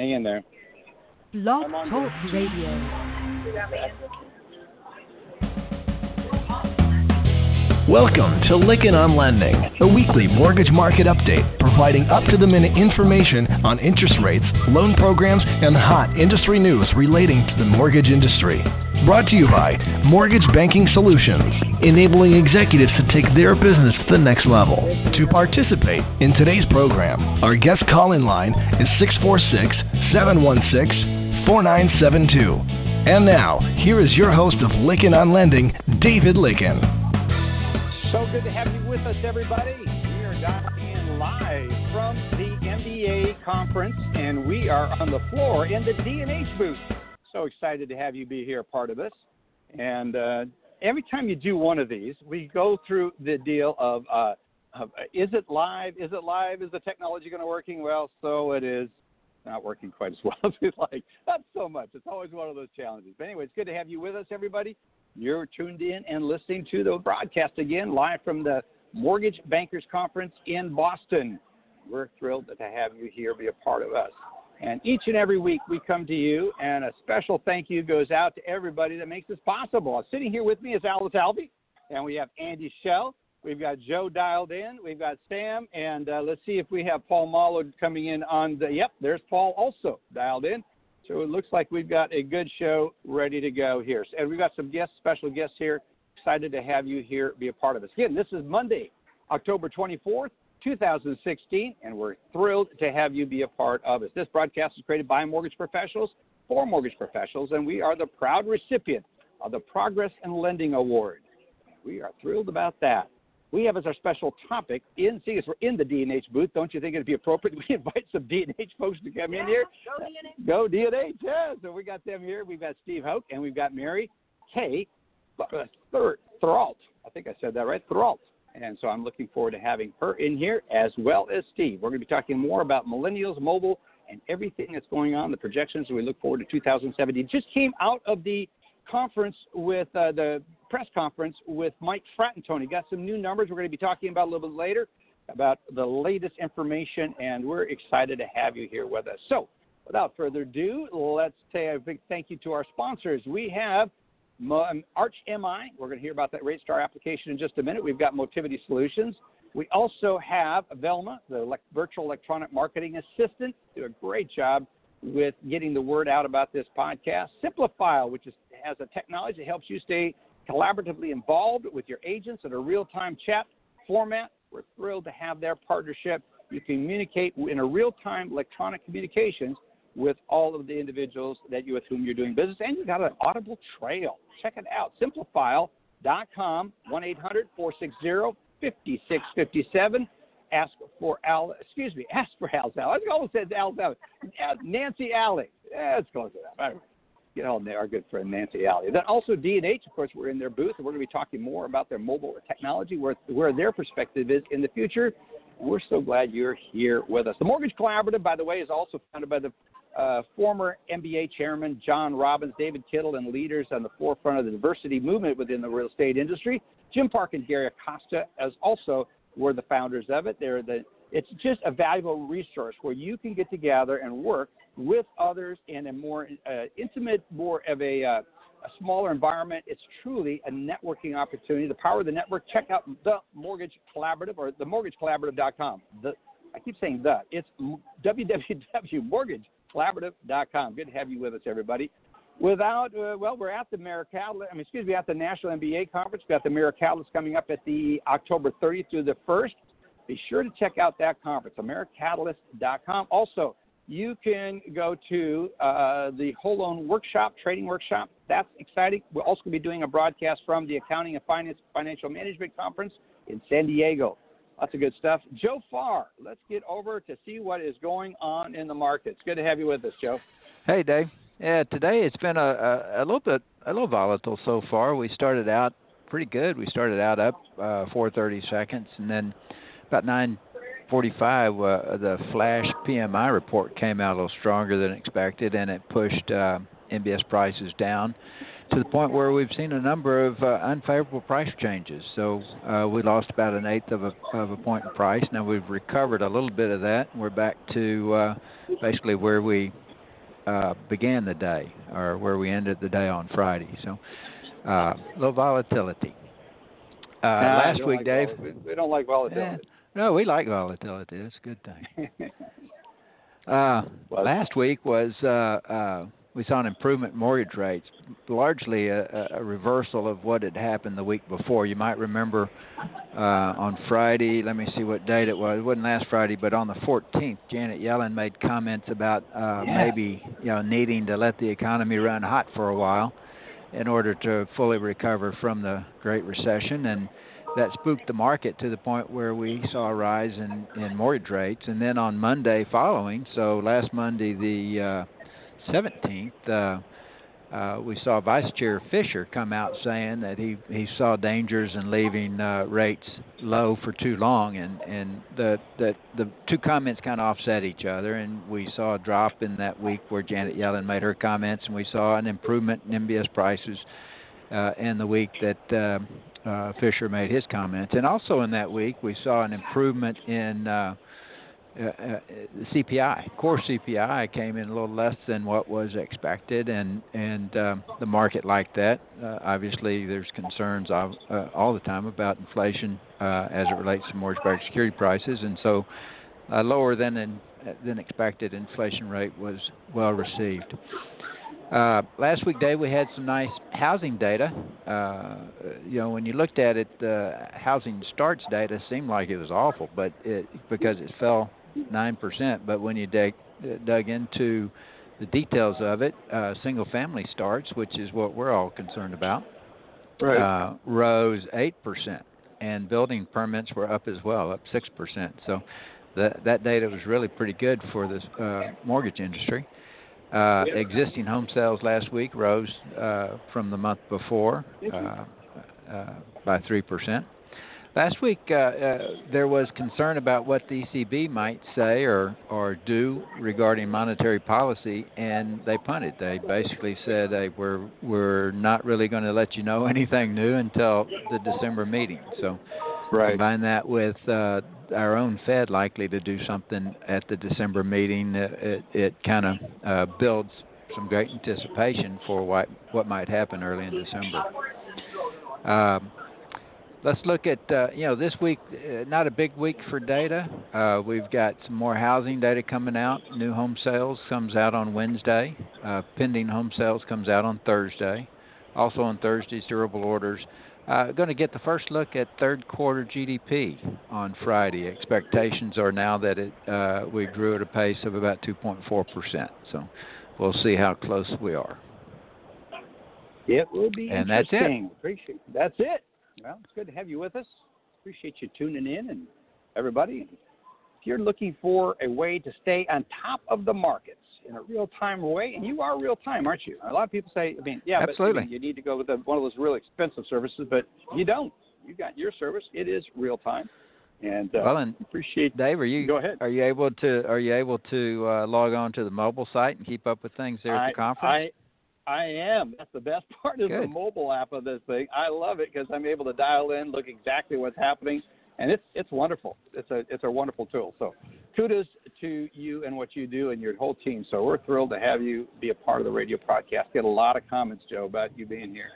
Hang in there. Blog Talk Radio. Welcome to Lykken on Lending, a weekly mortgage market update providing up to the minute information on interest rates, loan programs, and hot industry news relating to the mortgage industry. Brought to you by Mortgage Banking Solutions, enabling executives to take their business to the next level. To participate in today's program, our guest call in line is 646 716 4972. And now, here is your host of Lykken on Lending, David Lykken. So good to have you with us, everybody. We are dialing in live from the MBA conference, and we are on the floor in the D&H booth. So excited to have you be here, part of us. And uh, every time you do one of these, we go through the deal of, uh, of uh, is it live? Is it live? Is the technology going to working? Well, so it is not working quite as well as we'd like. Not so much. It's always one of those challenges. But anyway, it's good to have you with us, everybody. You're tuned in and listening to the broadcast again, live from the Mortgage Bankers Conference in Boston. We're thrilled to have you here, be a part of us. And each and every week we come to you, and a special thank you goes out to everybody that makes this possible. Sitting here with me is Alice Alvey, and we have Andy Schell. We've got Joe dialed in. We've got Sam, and uh, let's see if we have Paul Muolo coming in on the. Yep, there's Paul also dialed in. So it looks like we've got a good show ready to go here. And we've got some guests, special guests here. Excited to have you here be a part of us. Again, this is Monday, October 24th, 2016, and we're thrilled to have you be a part of us. This broadcast is created by mortgage professionals for mortgage professionals, and we are the proud recipient of the Progress in Lending Award. We are thrilled about that we have as our special topic in seeing as we're in the D&H booth. Don't you think it'd be appropriate we invite some D&H folks to come yeah, in here? Go D&H. Go D&H. Yeah. So we got them here. We've got Steve Hoke and we've got Mary Kay Theriault. I think I said that right. Theriault. And so I'm looking forward to having her in here as well as Steve. We're going to be talking more about millennials, mobile, and everything that's going on, the projections. We look forward to 2017. Just came out of the conference with uh, the press conference with Mike Fratantoni. Got some new numbers we're going to be talking about a little bit later about the latest information, and we're excited to have you here with us. So, without further ado, let's say a big thank you to our sponsors. We have um, Arch MI. We're going to hear about that RateStar application in just a minute. We've got Motivity Solutions. We also have Velma, the virtual electronic marketing assistant, do a great job with getting the word out about this podcast. Simplifile, which is, has a technology that helps you stay collaboratively involved with your agents in a real time chat format. We're thrilled to have their partnership. You communicate in a real time electronic communications with all of the individuals that you with whom you're doing business, and you've got an audible trail. Check it out. Simplifile.com, 1 800 460 5657 ask for Al. Excuse me, ask for Al's Al. I said Al's Al. Nancy Alley. Yeah, let's close it up. On there, our good friend Nancy Alley. Then also D&H, of course, we're in their booth, and we're going to be talking more about their mobile technology, where where their perspective is in the future. We're so glad you're here with us. The Mortgage Collaborative, by the way, is also founded by the uh, former MBA chairman John Robbins, David Kittle, and leaders on the forefront of the diversity movement within the real estate industry. Jim Park and Gary Acosta as also were the founders of it. They're the it's just a valuable resource where you can get together and work with others in a more uh, intimate, more of a, uh, a smaller environment. It's truly a networking opportunity. The power of the network. Check out the Mortgage Collaborative or the mortgagecollaborative.com. The I keep saying the. It's www.mortgagecollaborative.com. Good to have you with us, everybody without, uh, well, we're at the Americatalyst, I mean, excuse me, at the National MBA Conference. We've got the Americatalyst coming up at the October 30th through the 1st. Be sure to check out that conference, americatalyst.com. Also, you can go to uh, the Whole Loan Workshop, Trading Workshop. That's exciting. We're also going to be doing a broadcast from the Accounting and Finance Financial Management Conference in San Diego. Lots of good stuff. Joe Farr, let's get over to see what is going on in the markets. Good to have you with us, Joe. Hey, Dave. Yeah, today it's been a, a, a little bit a little volatile so far. We started out pretty good. We started out up uh, 430 seconds, and then about 945, uh, the flash PMI report came out a little stronger than expected, and it pushed uh, MBS prices down to the point where we've seen a number of uh, unfavorable price changes. So uh, we lost about an eighth of a, of a point in price. Now we've recovered a little bit of that. And we're back to uh, basically where we uh, began the day or where we ended the day on Friday. So uh, low volatility. Uh, Nah, last week, like Dave. vol- we, we don't like volatility. No, we like volatility. That's a good thing. Uh, Well- last week was uh, uh, we saw an improvement in mortgage rates, largely a, a- a reversal of what had happened the week before. You might remember uh, on Friday. Let me see what date it was. It wasn't last Friday, but on the 14th, Janet Yellen made comments about uh, Yeah. maybe you know needing to let the economy run hot for a while in order to fully recover from the Great Recession and that spooked the market to the point where we saw a rise in, in mortgage rates. And then on Monday following, so last Monday, the uh, 17th, uh, uh, we saw Vice Chair Fischer come out saying that he, he saw dangers in leaving uh, rates low for too long, and and the the, the two comments kind of offset each other, and we saw a drop in that week where Janet Yellen made her comments, and we saw an improvement in MBS prices uh, in the week that uh, Fischer made his comments, and also in that week we saw an improvement in uh, uh, uh, CPI. Core CPI came in a little less than what was expected, and and um, the market liked that. Uh, obviously, there's concerns of, uh, all the time about inflation as it relates to mortgage-backed security prices, and so a lower than in, than expected inflation rate was well received. Uh, last week, Dave, we had some nice housing data. Uh, you know, when you looked at it, uh, housing starts data seemed like it was awful, but it because it fell nine percent. But when you dig, dug into the details of it, uh, single-family starts, which is what we're all concerned about, uh, rose eight percent, and building permits were up as well, up six percent. So that that data was really pretty good for the uh, mortgage industry. Uh, existing home sales last week rose uh, from the month before uh, uh, by three percent. Last week, uh, uh, there was concern about what the ECB might say or or do regarding monetary policy, and they punted. They basically said, "Hey, we're we're not really going to let you know anything new until the December meeting." So, Right. combine that with uh, our own Fed likely to do something at the December meeting, uh, it it kind of uh, builds some great anticipation for what what might happen early in December. Um, let's look at uh, you know this week uh, not a big week for data. Uh, we've got some more housing data coming out. New home sales comes out on wednesday. Uh, pending home sales comes out on thursday. Also on thursdays durable orders uh, going to get the first look at third quarter gdp on friday expectations are now that it uh, we grew at a pace of about 2.4 percent so we'll see how close we are It will be And that's it. Appreciate that's it. Well, it's good to have you with us. Appreciate you tuning in and everybody. If you're looking for a way to stay on top of the markets in a real time way, and you are real time, aren't you? A lot of people say, I mean, yeah, Absolutely. but you need to go with the, one of those really expensive services, but you don't. You got your service. It is real time, and uh, well and appreciate. Dave, are you Go ahead. Are you able to Are you able to uh, log on to the mobile site and keep up with things there at I, the conference? I, I am. That's the best part is the mobile app of this thing. I love it because I'm able to dial in, look exactly what's happening, and it's it's wonderful. It's a it's a wonderful tool. So, kudos to you and what you do and your whole team. So we're thrilled to have you be a part of the radio podcast. Get a lot of comments, Joe, about you being here,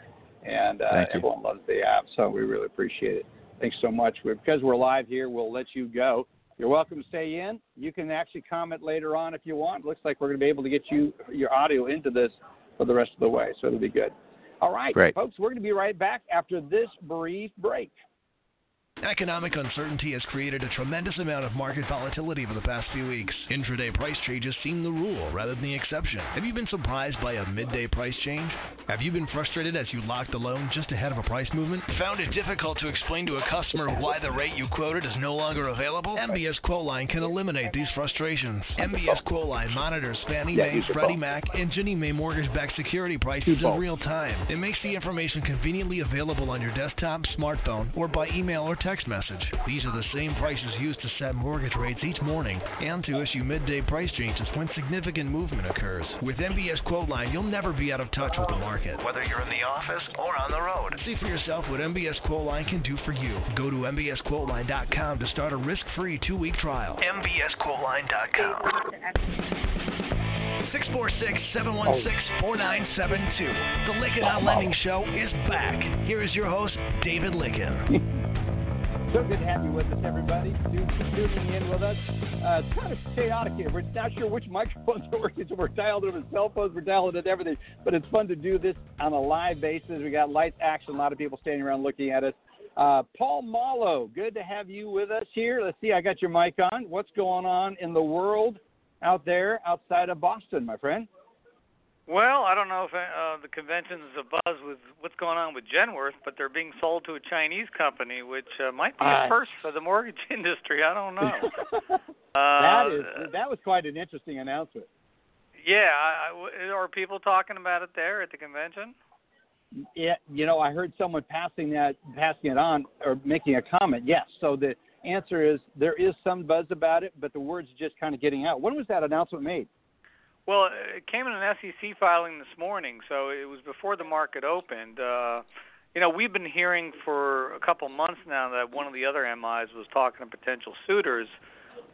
and uh, everyone loves the app. So we really appreciate it. Thanks so much. We're, because we're live here, we'll let you go. You're welcome to stay in. You can actually comment later on if you want. Looks like we're going to be able to get you your audio into this for the rest of the way, so it'll be good. All right, Great. folks, we're going to be right back after this brief break. Economic uncertainty has created a tremendous amount of market volatility over the past few weeks. Intraday price changes seem the rule rather than the exception. Have you been surprised by a midday price change? Have you been frustrated as you locked the loan just ahead of a price movement? Found it difficult to explain to a customer why the rate you quoted is no longer available? MBS Quoteline can eliminate these frustrations. MBS Quoteline monitors Fannie Mae, Freddie. Mac, and Ginnie Mae mortgage-backed security prices in real time. It makes the information conveniently available on your desktop, smartphone, or by email or text message. These are the same prices used to set mortgage rates each morning and to issue midday price changes when significant movement occurs. With MBS Quoteline, you'll never be out of touch with the market, whether you're in the office or on the road. See for yourself what MBS Quoteline can do for you. Go to MBSQuoteline.com to start a risk-free two-week trial. MBSQuoteline.com. 646-716-4972. The Lykken on Lending Show is back. Here is your host, David Lykken. So good to have you with us, everybody. Tuning in with us. Uh, it's kind of chaotic here. We're not sure which microphones are working, so we're dialed over cell phones, we're dialed into everything. But it's fun to do this on a live basis. We got lights, action, a lot of people standing around looking at us. Uh, Paul Muolo, good to have you with us here. Let's see, I got your mic on. What's going on in the world out there outside of Boston, my friend? Well, I don't know if uh, the convention's a buzz with what's going on with Genworth, but they're being sold to a Chinese company, which uh, might be Uh, a first for the mortgage industry. I don't know. uh, that is that was quite an interesting announcement. Yeah, I, I are people talking about it there at the convention? Yeah, you know, I heard someone passing that, passing it on, or making a comment. Yes, so the answer is there is some buzz about it, but the word's just kind of getting out. When was that announcement made? Well, it came in an SEC filing this morning, so it was before the market opened. Uh, you know, we've been hearing for a couple months now that one of the other MIs was talking to potential suitors,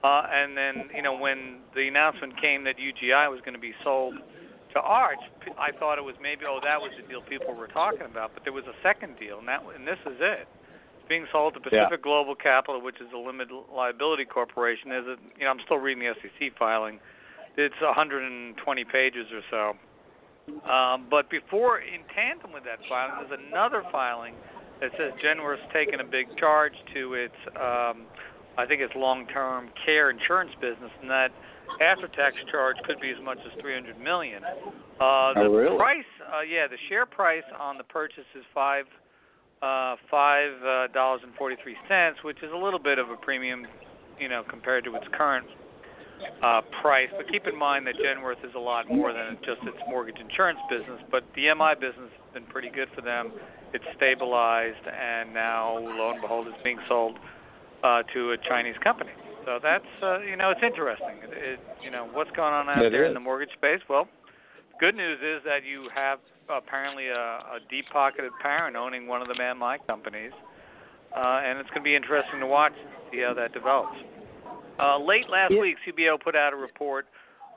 uh, and then you know when the announcement came that UGI was going to be sold to Arch, I thought it was maybe oh that was the deal people were talking about, but there was a second deal, and that and this is it. It's being sold to Yeah. Pacific Global Capital, which is a limited liability corporation. Is it? You know, I'm still reading the SEC filing. It's 120 pages or so. Um, but before, in tandem with that filing, there's another filing that says Genworth's taken a big charge to its, um, I think it's long-term care insurance business, and that after-tax charge could be as much as 300 million. Uh, the Oh, really? price, uh, yeah, the share price on the purchase is five uh, five uh, dollars and forty-three cents, which is a little bit of a premium, you know, compared to its current uh, price. But keep in mind that Genworth is a lot more than just its mortgage insurance business. But the MI business has been pretty good for them. It's stabilized, and now, lo and behold, it's being sold uh, to a Chinese company. So that's, uh, you know, it's interesting. It, it, you know, what's going on out It there is. in the mortgage space? Well, good news is that you have apparently a, a deep-pocketed parent owning one of the MI companies, uh, and it's going to be interesting to watch see how that develops. Uh, late last Yeah. week, CBO put out a report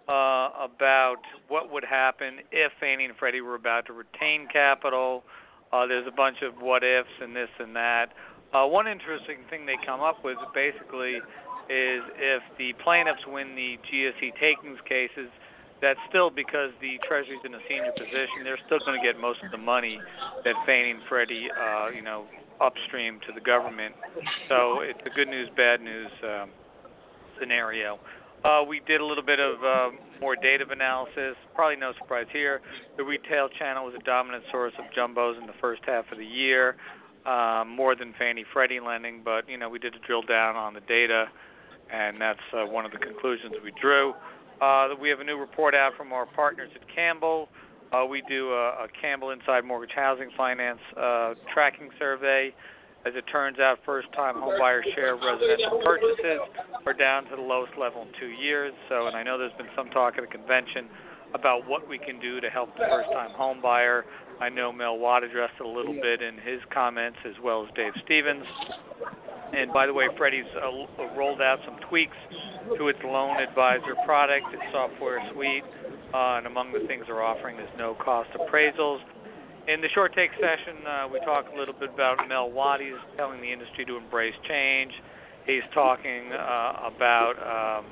uh, about what would happen if Fannie and Freddie were about to retain capital. Uh, there's a bunch of what ifs and this and that. Uh, one interesting thing they come up with basically is if the plaintiffs win the GSE takings cases, that's still because the Treasury's in a senior position. They're still going to get most of the money that Fannie and Freddie, uh, you know, upstream to the government. So it's a good news, bad news um, scenario. Uh, we did a little bit of uh, more data analysis. Probably no surprise here. The retail channel was a dominant source of jumbos in the first half of the year, um, more than Fannie Freddie lending. But you know, we did a drill down on the data, and that's uh, one of the conclusions we drew. Uh, we have a new report out from our partners at Campbell. Uh, we do a, a Campbell Inside Mortgage Housing Finance uh, tracking survey. As it turns out, first-time homebuyer share of residential purchases are down to the lowest level in two years. So, and I know there's been some talk at the convention about what we can do to help the first-time homebuyer. I know Mel Watt addressed it a little bit in his comments, as well as Dave Stevens. And by the way, Freddie's uh, rolled out some tweaks to its loan advisor product, its software suite, uh, and among the things they're offering is no-cost appraisals. In the short take session, uh, we talked a little bit about Mel. He's telling the industry to embrace change. He's talking uh, about um,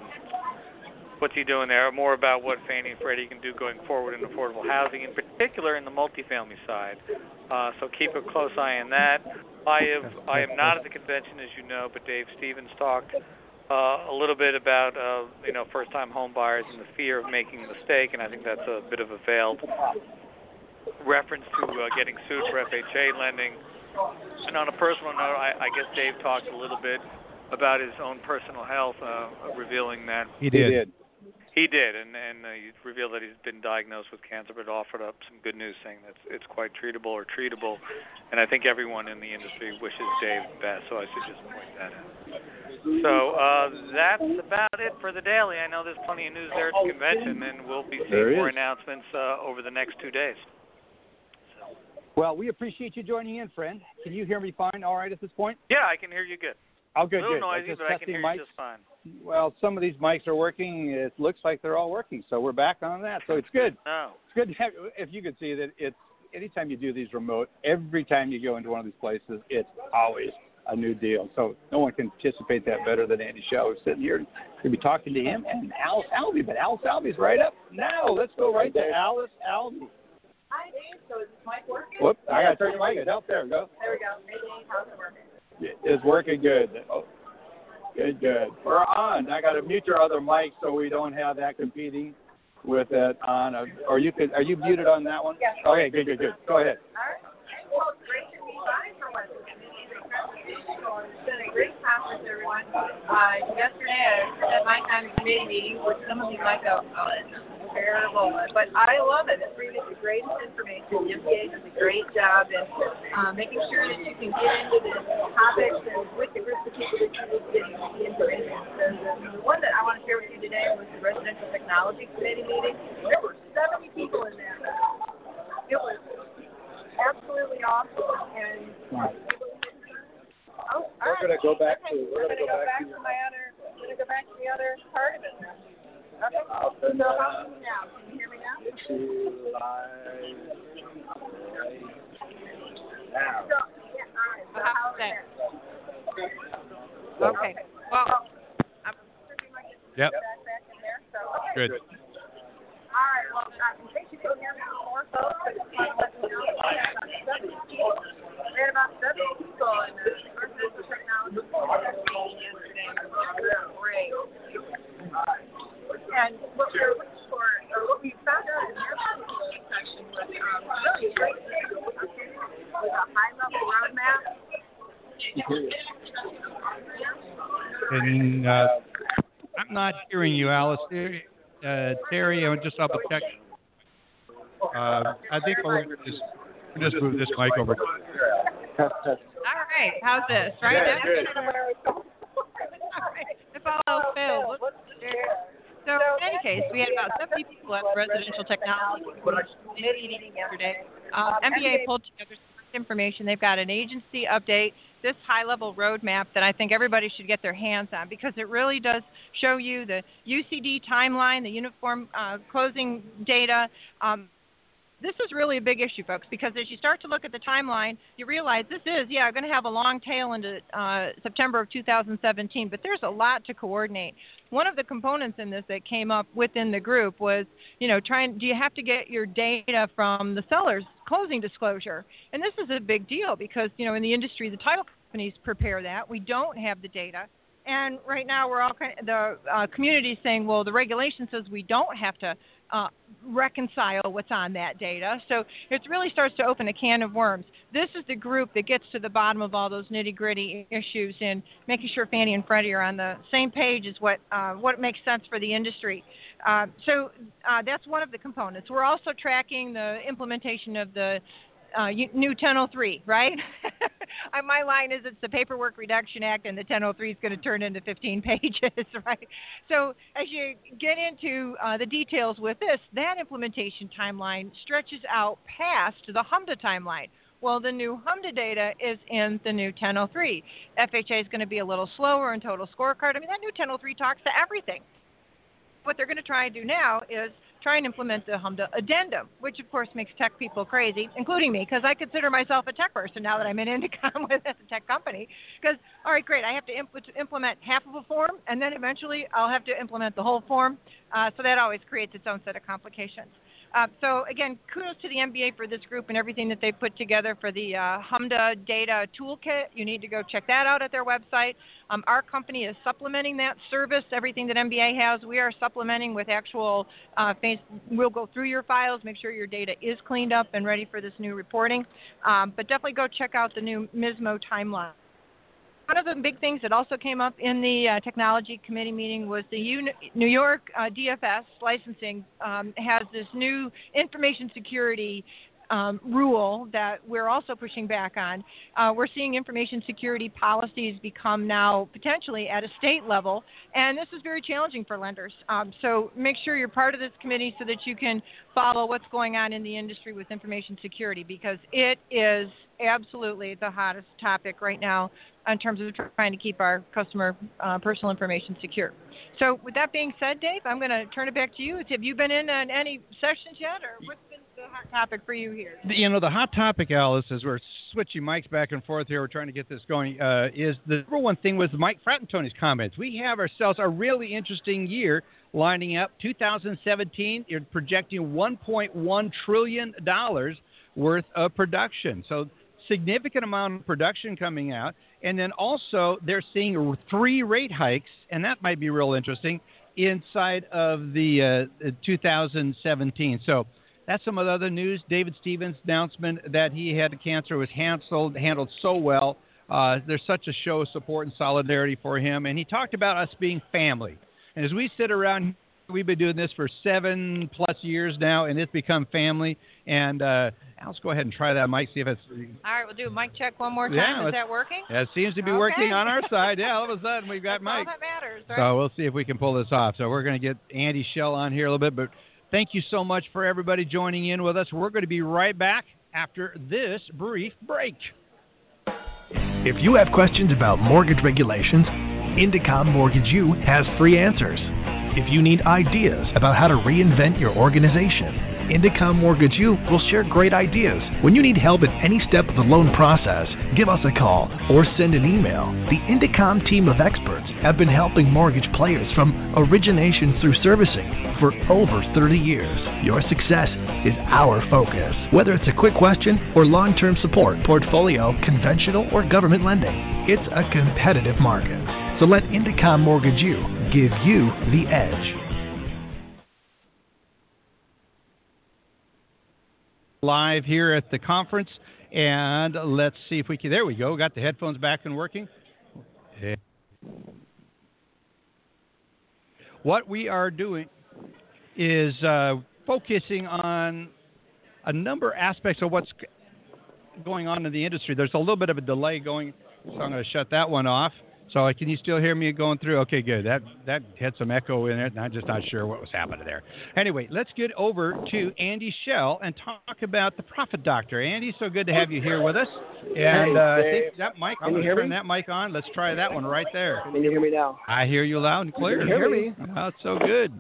what's he doing there, more about what Fannie and Freddie can do going forward in affordable housing, in particular in the multifamily side. Uh, so keep a close eye on that. I have I am not at the convention, as you know, but Dave Stevens talked uh, a little bit about uh, you know first-time home buyers and the fear of making a mistake, and I think that's a bit of a veiled reference to uh, getting sued for FHA lending. And on a personal note, I, I guess Dave talked a little bit about his own personal health, uh, revealing that He He did. did. he did, and and uh, he revealed that he's been diagnosed with cancer, but offered up some good news, saying that it's quite treatable or treatable. And I think everyone in the industry wishes Dave the best, so I should just point that out. So uh, that's about it for the daily. I know there's plenty of news there at the convention, and we'll be seeing more announcements uh, over the next two days. Well, we appreciate you joining in, friend. Can you hear me fine? All right at this point? Yeah, I can hear you good. Oh, A good, little good. noisy, but I can hear mics. you just fine. well, some of these mics are working. It looks like they're all working, so we're back on that. So it's good. No. It's good to have. If you could see that, it's anytime you do these remote, every time you go into one of these places, it's always a new deal. So no one can anticipate that better than Andy Shaw. We're sitting here, we'll be talking to him and Alice Alvey, but Alice Alvey's right up now. Let's go right to Alice Alvey. Hi, So is this mic working? Whoop! I gotta turn your mic on. There we go. There we go. Dave. How's it working? It's working good. Oh, good, good. We're on. I got to mute your other mic so we don't have that competing with it on. A, or you could. Are you muted on that one? Yes. Okay, good, good, good. Go ahead. All right. Well, great to be by for It's been a great conference, everyone. Uh, yesterday, I spent my time in committee meetings, which some of you might go, oh, it's terrible. But I love it. It's bringing the greatest information. The MBA does a great job in uh, making sure that you can get into the topics and with the groups of people that you need to get into it. So the, the one that I want to share with you today was the Residential Technology Committee meeting. There were 70 people in there. It was absolutely awesome. And oh, We're right. gonna go back Okay, to- we're gonna go back to- my other. We're gonna go back to the other part of it. Okay. I'll So how can you now? Can you hear me now? into live now. So, yeah, all right. So how is Okay. that? Okay. Well, I'm Yep. Back, back in there. So, okay. Good. All right. Well, uh, in case you couldn't hear me before, folks, I just let you know we had about 70 people. We had about 70 people in the residential technology meeting yesterday. Really great. And what we found out in their particular section was um, really great with a high-level roadmap. And uh, I'm not hearing you, Alice. Uh, Terry, I'm just double check. Uh, I think we'll just, we'll just move this mic over. All right. How's this? Right? Yeah, That's- good. All right. If all else So in any case, we had about 70 people at the Residential Technology meeting yesterday. Um, MBA pulled together some information. They've got an agency update, this high-level roadmap that I think everybody should get their hands on because it really does show you the UCD timeline, the uniform uh, closing data. Um, this is really a big issue, folks, because as you start to look at the timeline, you realize this is, yeah, going to have a long tail into uh, September of 2017, but there's a lot to coordinate. One of the components in this that came up within the group was, you know, trying, do you have to get your data from the seller's closing disclosure? And this is a big deal because, you know, in the industry, the title companies prepare that. We don't have the data. And right now, we're all kind of, the uh, community saying, well, the regulation says we don't have to uh, reconcile what's on that data. So it really starts to open a can of worms. This is the group that gets to the bottom of all those nitty gritty issues and making sure Fannie and Freddie are on the same page as what uh, what makes sense for the industry. Uh, so uh, that's one of the components. We're also tracking the implementation of the uh, new 1003, right? Uh, My line is it's the Paperwork Reduction Act, and the 1003 is going to turn into 15 pages, right? So as you get into uh, the details with this, that implementation timeline stretches out past the HMDA timeline. Well, the new HMDA data is in the new 1003. FHA is going to be a little slower in total scorecard. I mean, that new 1003 talks to everything. What they're going to try and do now is try and implement the HMDA addendum, which of course makes tech people crazy, including me, because I consider myself a tech person now that I'm in Indecomm with a tech company. Because, all right, great, I have to impl- implement half of a form, and then eventually I'll have to implement the whole form. Uh, so that always creates its own set of complications. Uh, so again, kudos to the MBA for this group and everything that they put together for the uh, HMDA data toolkit. You need to go check that out at their website. Um, our company is supplementing that service. Everything that MBA has, we are supplementing with actual. Uh, face, we'll go through your files, make sure your data is cleaned up and ready for this new reporting. Um, but definitely go check out the new MISMO timeline. One of the big things that also came up in the uh, technology committee meeting was the U- New York uh, DFS licensing um, has this new information security um, rule that we're also pushing back on. Uh, we're seeing information security policies become now potentially at a state level, and this is very challenging for lenders. Um, so make sure you're part of this committee so that you can follow what's going on in the industry with information security because it is absolutely the hottest topic right now in terms of trying to keep our customer uh, personal information secure. So, with that being said, Dave, I'm going to turn it back to you. Have you been in on any sessions yet, or what's been the hot topic for you here? You know, the hot topic, Alice, as we're switching mics back and forth here, we're trying to get this going, uh, is the number one thing was Mike Fratantoni's comments. We have ourselves a really interesting year lining up. 2017, you're projecting $1.1 trillion worth of production. So, significant amount of production coming out. And then also, they're seeing three rate hikes, and that might be real interesting inside of the uh, 2017. So that's some of the other news. David Stevens' announcement that he had cancer was handled handled so well. Uh, there's such a show of support and solidarity for him, and he talked about us being family. And as we sit around we've been doing this for seven plus years now, and it's become family. And uh, let's go ahead and try that, Mike. See if it's. All right, we'll do a mic check one more time. Yeah, Is that working? Yeah, it seems to be Okay. working on our side. Yeah, all of a sudden we've got That's Mike. that matters, right? So we'll see if we can pull this off. So we're going to get Andy Schell on here a little bit, but thank you so much for everybody joining in with us. We're going to be right back after this brief break. If you have questions about mortgage regulations, Indecomm Mortgage U has free answers. If you need ideas about how to reinvent your organization, Indecomm Mortgage U will share great ideas. When you need help at any step of the loan process, give us a call or send an email. The Indecomm team of experts have been helping mortgage players from origination through servicing for over 30 years. Your success is our focus. Whether it's a quick question or long term support, portfolio, conventional, or government lending, it's a competitive market. So let Indecomm Mortgage U give you the edge. Live here at the conference, and let's see if we can. There we go. Got the headphones back and working. Yeah. What we are doing is uh, focusing on a number of aspects of what's going on in the industry. There's a little bit of a delay going, so I'm going to shut that one off. So can you still hear me going through? Okay, good. That that had some echo in it, and I'm just not sure what was happening there. Anyway, let's get over to Andy Schell and talk about the Profit Doctor. Andy, so good to have you here with us. And uh, I think that mic, I'm Can you going to turn me? that mic on. Let's try that one right there. Can you hear me now? I hear you loud and clear. Can you hear me? Oh, it's so good.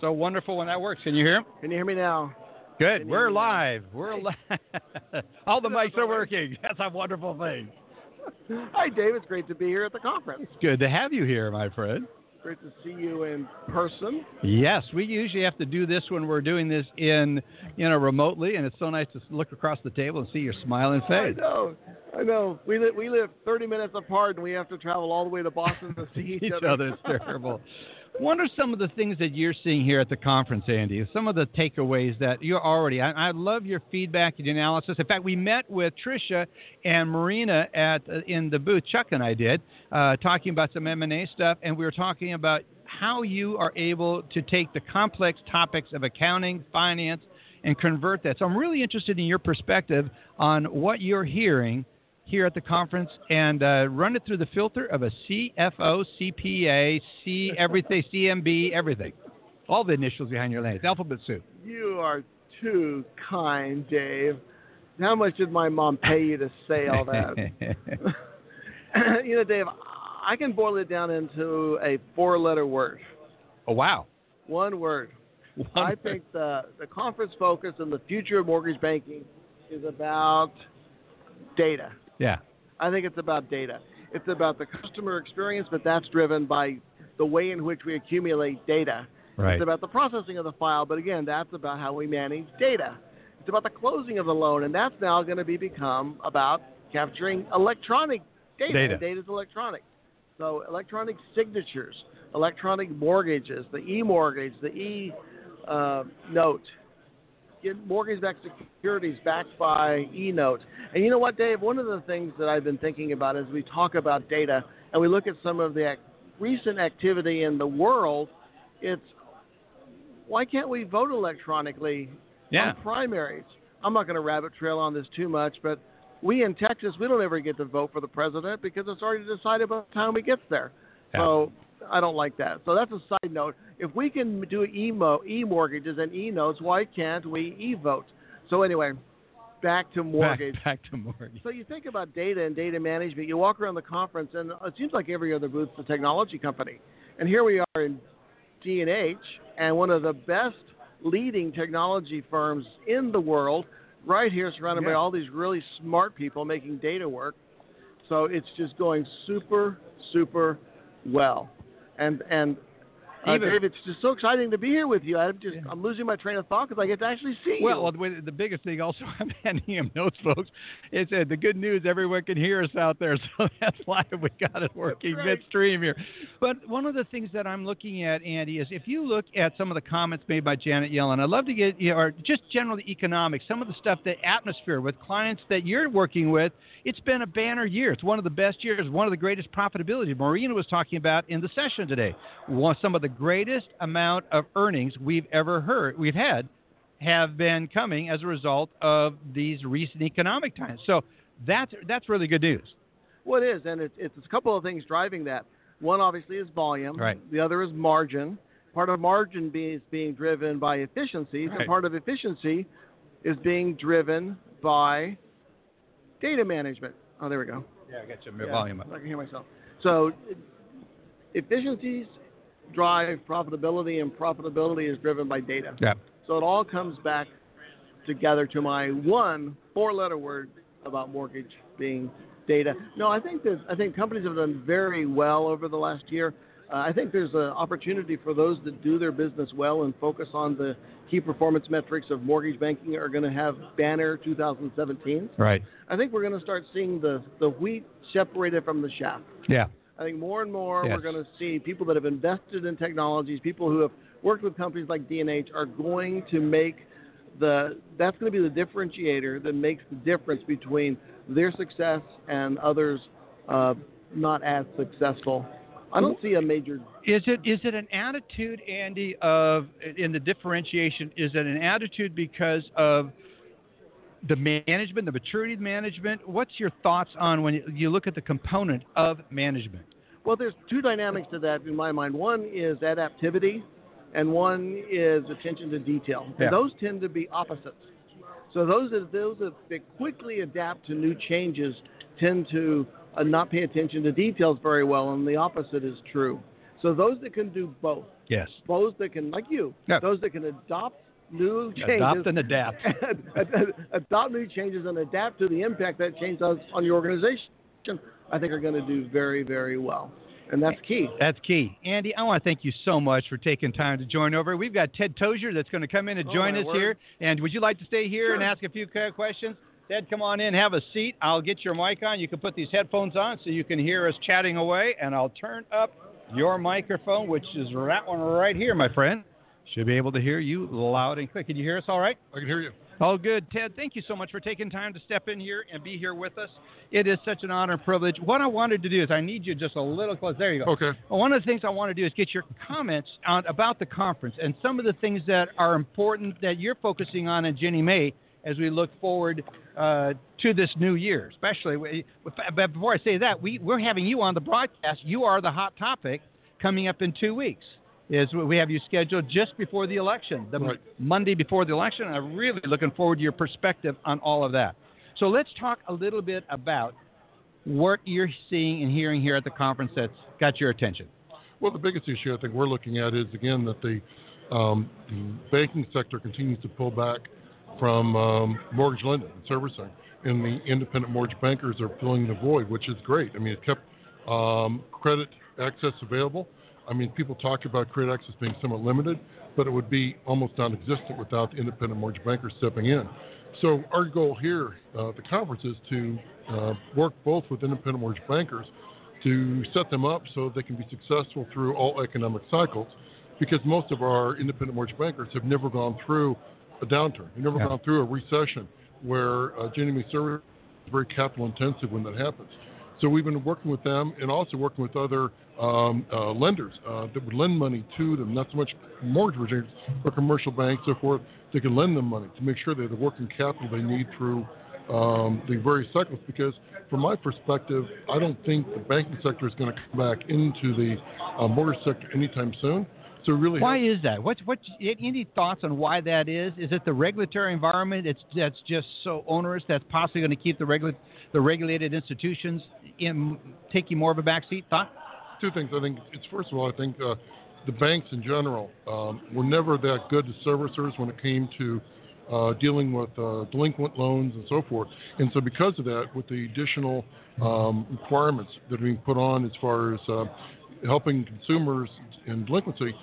So wonderful when that works. Can you hear? Can you hear me now? Good. We're live. We're live. All the mics are working. That's a wonderful thing. Hi, Dave. It's great to be here at the conference. Good to have you here, my friend. Great to see you in person. Yes, we usually have to do this when we're doing this in, you know, remotely, and it's so nice to look across the table and see your smiling face. I know. I know. We live we live 30 minutes apart, and we have to travel all the way to Boston to see each, Each other is terrible. What are some of the things that you're seeing here at the conference, Andy? Some of the takeaways that you're already. I, I love your feedback and analysis. In fact, we met with Trisha and Marina at uh, in the booth. Chuck and I did uh, talking about some M and A stuff, and we were talking about how you are able to take the complex topics of accounting, finance, and convert that. So I'm really interested in your perspective on what you're hearing here at the conference and uh, run it through the filter of a CFO, CPA, C everything, CMB, everything. All the initials behind your name. It's alphabet soup. You are too kind, Dave. How much did my mom pay you to say all that? you know, Dave, I can boil it down into a four-letter word. oh wow. One word. I think the, the conference focus and the future of mortgage banking is about data. Yeah. I think it's about data. It's about the customer experience, but that's driven by the way in which we accumulate data. Right. It's about the processing of the file, but again, that's about how we manage data. It's about the closing of the loan, and that's now going to be become about capturing electronic data. Data. Data is electronic. So electronic signatures, electronic mortgages, the e-mortgage, the uh, e-note, get mortgage-backed securities backed by e-notes. And you know what, Dave? One of the things that I've been thinking about as we talk about data and we look at some of the ac- recent activity in the world, it's why can't we vote electronically Yeah. on primaries? I'm not going to rabbit trail on this too much, but we in Texas, we don't ever get to vote for the president because it's already decided by the time we gets there. Yeah. So I don't like that. So that's a side note. If we can do emo, e-mortgages and e-notes, why can't we e-vote? So anyway, back to mortgage. Back, back to mortgage. So you think about data and data management. You walk around the conference, and it seems like every other booth's a technology company. And here we are in D&H, and one of the best leading technology firms in the world, right here, surrounded by all these really smart people making data work. So it's just going super, super well. And and uh, it's just so exciting to be here with you. I'm just I'm losing my train of thought because I get to actually see Well, you. well, the, biggest thing also I'm handing him notes, folks, is that the good news everyone can hear us out there, so that's why we got it working midstream here. But one of the things that I'm looking at, Andy, is if you look at some of the comments made by Janet Yellen, I'd love to get, you know, or just generally economics, some of the stuff, the atmosphere with clients that you're working with, it's been a banner year. It's one of the best years, one of the greatest profitability. Marina was talking about in the session today, one, some of the greatest amount of earnings we've ever heard, we've had have been coming as a result of these recent economic times. So that's that's really good news. Well, it is, and it's, it's a couple of things driving that. One obviously is volume. Right. The other is margin. Part of margin be, is being driven by efficiencies, Right. and part of efficiency is being driven by data management. Oh, there we go. Yeah, I got your Yeah, volume up. I can hear myself. So efficiencies drive profitability, and profitability is driven by data. Yeah. So it all comes back together to my one four-letter word about mortgage being data. No, I think that I think companies have done very well over the last year. Uh, I think there's an opportunity for those that do their business well and focus on the key performance metrics of mortgage banking are going to have banner 2017. Right. I think we're going to start seeing the the wheat separated from the chaff. Yeah. I think more and more Yes. we're going to see people that have invested in technologies, people who have worked with companies like D&H are going to make the that's going to be the differentiator that makes the difference between their success and others uh, not as successful. I don't see a major Is it is it an attitude, Andy, of in the differentiation? Is it an attitude because of the management, the maturity of management? What's your thoughts on when you, look at the component of management? Well, there's two dynamics to that in my mind. One is adaptivity, and one is attention to detail. Yeah. those tend to be opposites. So those that those that, that quickly adapt to new changes tend to uh, not pay attention to details very well, and the opposite is true. So those that can do both, Yes. those that can, like you, Yeah. those that can adopt new changes, Adopt and adapt. adopt new changes and adapt to the impact that change has on your organization, I think are going to do very, very well. And that's key. That's key. Andy, I want to thank you so much for taking time to join over. We've got Ted Tozer that's going to come in and Oh, join my us word. here. And would you like to stay here and ask a few questions? Ted, come on in, have a seat. I'll get your mic on. You can put these headphones on so you can hear us chatting away. And I'll turn up your microphone, which is that one right here, my friend. Should be able to hear you loud and clear. Can you hear us all right? I can hear you. All good. Ted, thank you so much for taking time to step in here and be here with us. It is such an honor and privilege. What I wanted to do is I need you just a little close. There you go. Okay. One of the things I want to do is get your comments on, about the conference and some of the things that are important that you're focusing on in Ginnie Mae as we look forward uh, to this new year, especially. we- But before I say that, we, we're having you on the broadcast. You are the hot topic coming up in two weeks. Is we have you scheduled just before the election, the Right. Monday before the election. I'm really looking forward to your perspective on all of that. So let's talk a little bit about what you're seeing and hearing here at the conference that's got your attention. Well, the biggest issue I think we're looking at is again that the, um, the banking sector continues to pull back from um, mortgage lending and servicing, and the independent mortgage bankers are filling the void, which is great. I mean, it kept um, credit access available. I mean, people talk about credit access being somewhat limited, but it would be almost non-existent without the independent mortgage bankers stepping in. So our goal here uh, at the conference is to uh, work both with independent mortgage bankers to set them up so they can be successful through all economic cycles because most of our independent mortgage bankers have never gone through a downturn. They've never Yeah. gone through a recession where uh, Mae Service is very capital intensive when that happens. So we've been working with them and also working with other um, uh, lenders uh, that would lend money to them, not so much mortgage originators, but commercial banks, so forth. They can lend them money to make sure they have the working capital they need through um, the various cycles. Because from my perspective, I don't think the banking sector is going to come back into the uh, mortgage sector anytime soon. So really, why is that? What's what? Any thoughts on why that is? Is it the regulatory environment that's that's just so onerous that's possibly going to keep the regula- the regulated institutions in taking more of a backseat? Thought? Two things. I think it's first of all, I think uh, the banks in general um, were never that good as servicers when it came to uh, dealing with uh, delinquent loans and so forth. And so, because of that, with the additional um, requirements that are being put on as far as uh, helping consumers in delinquency,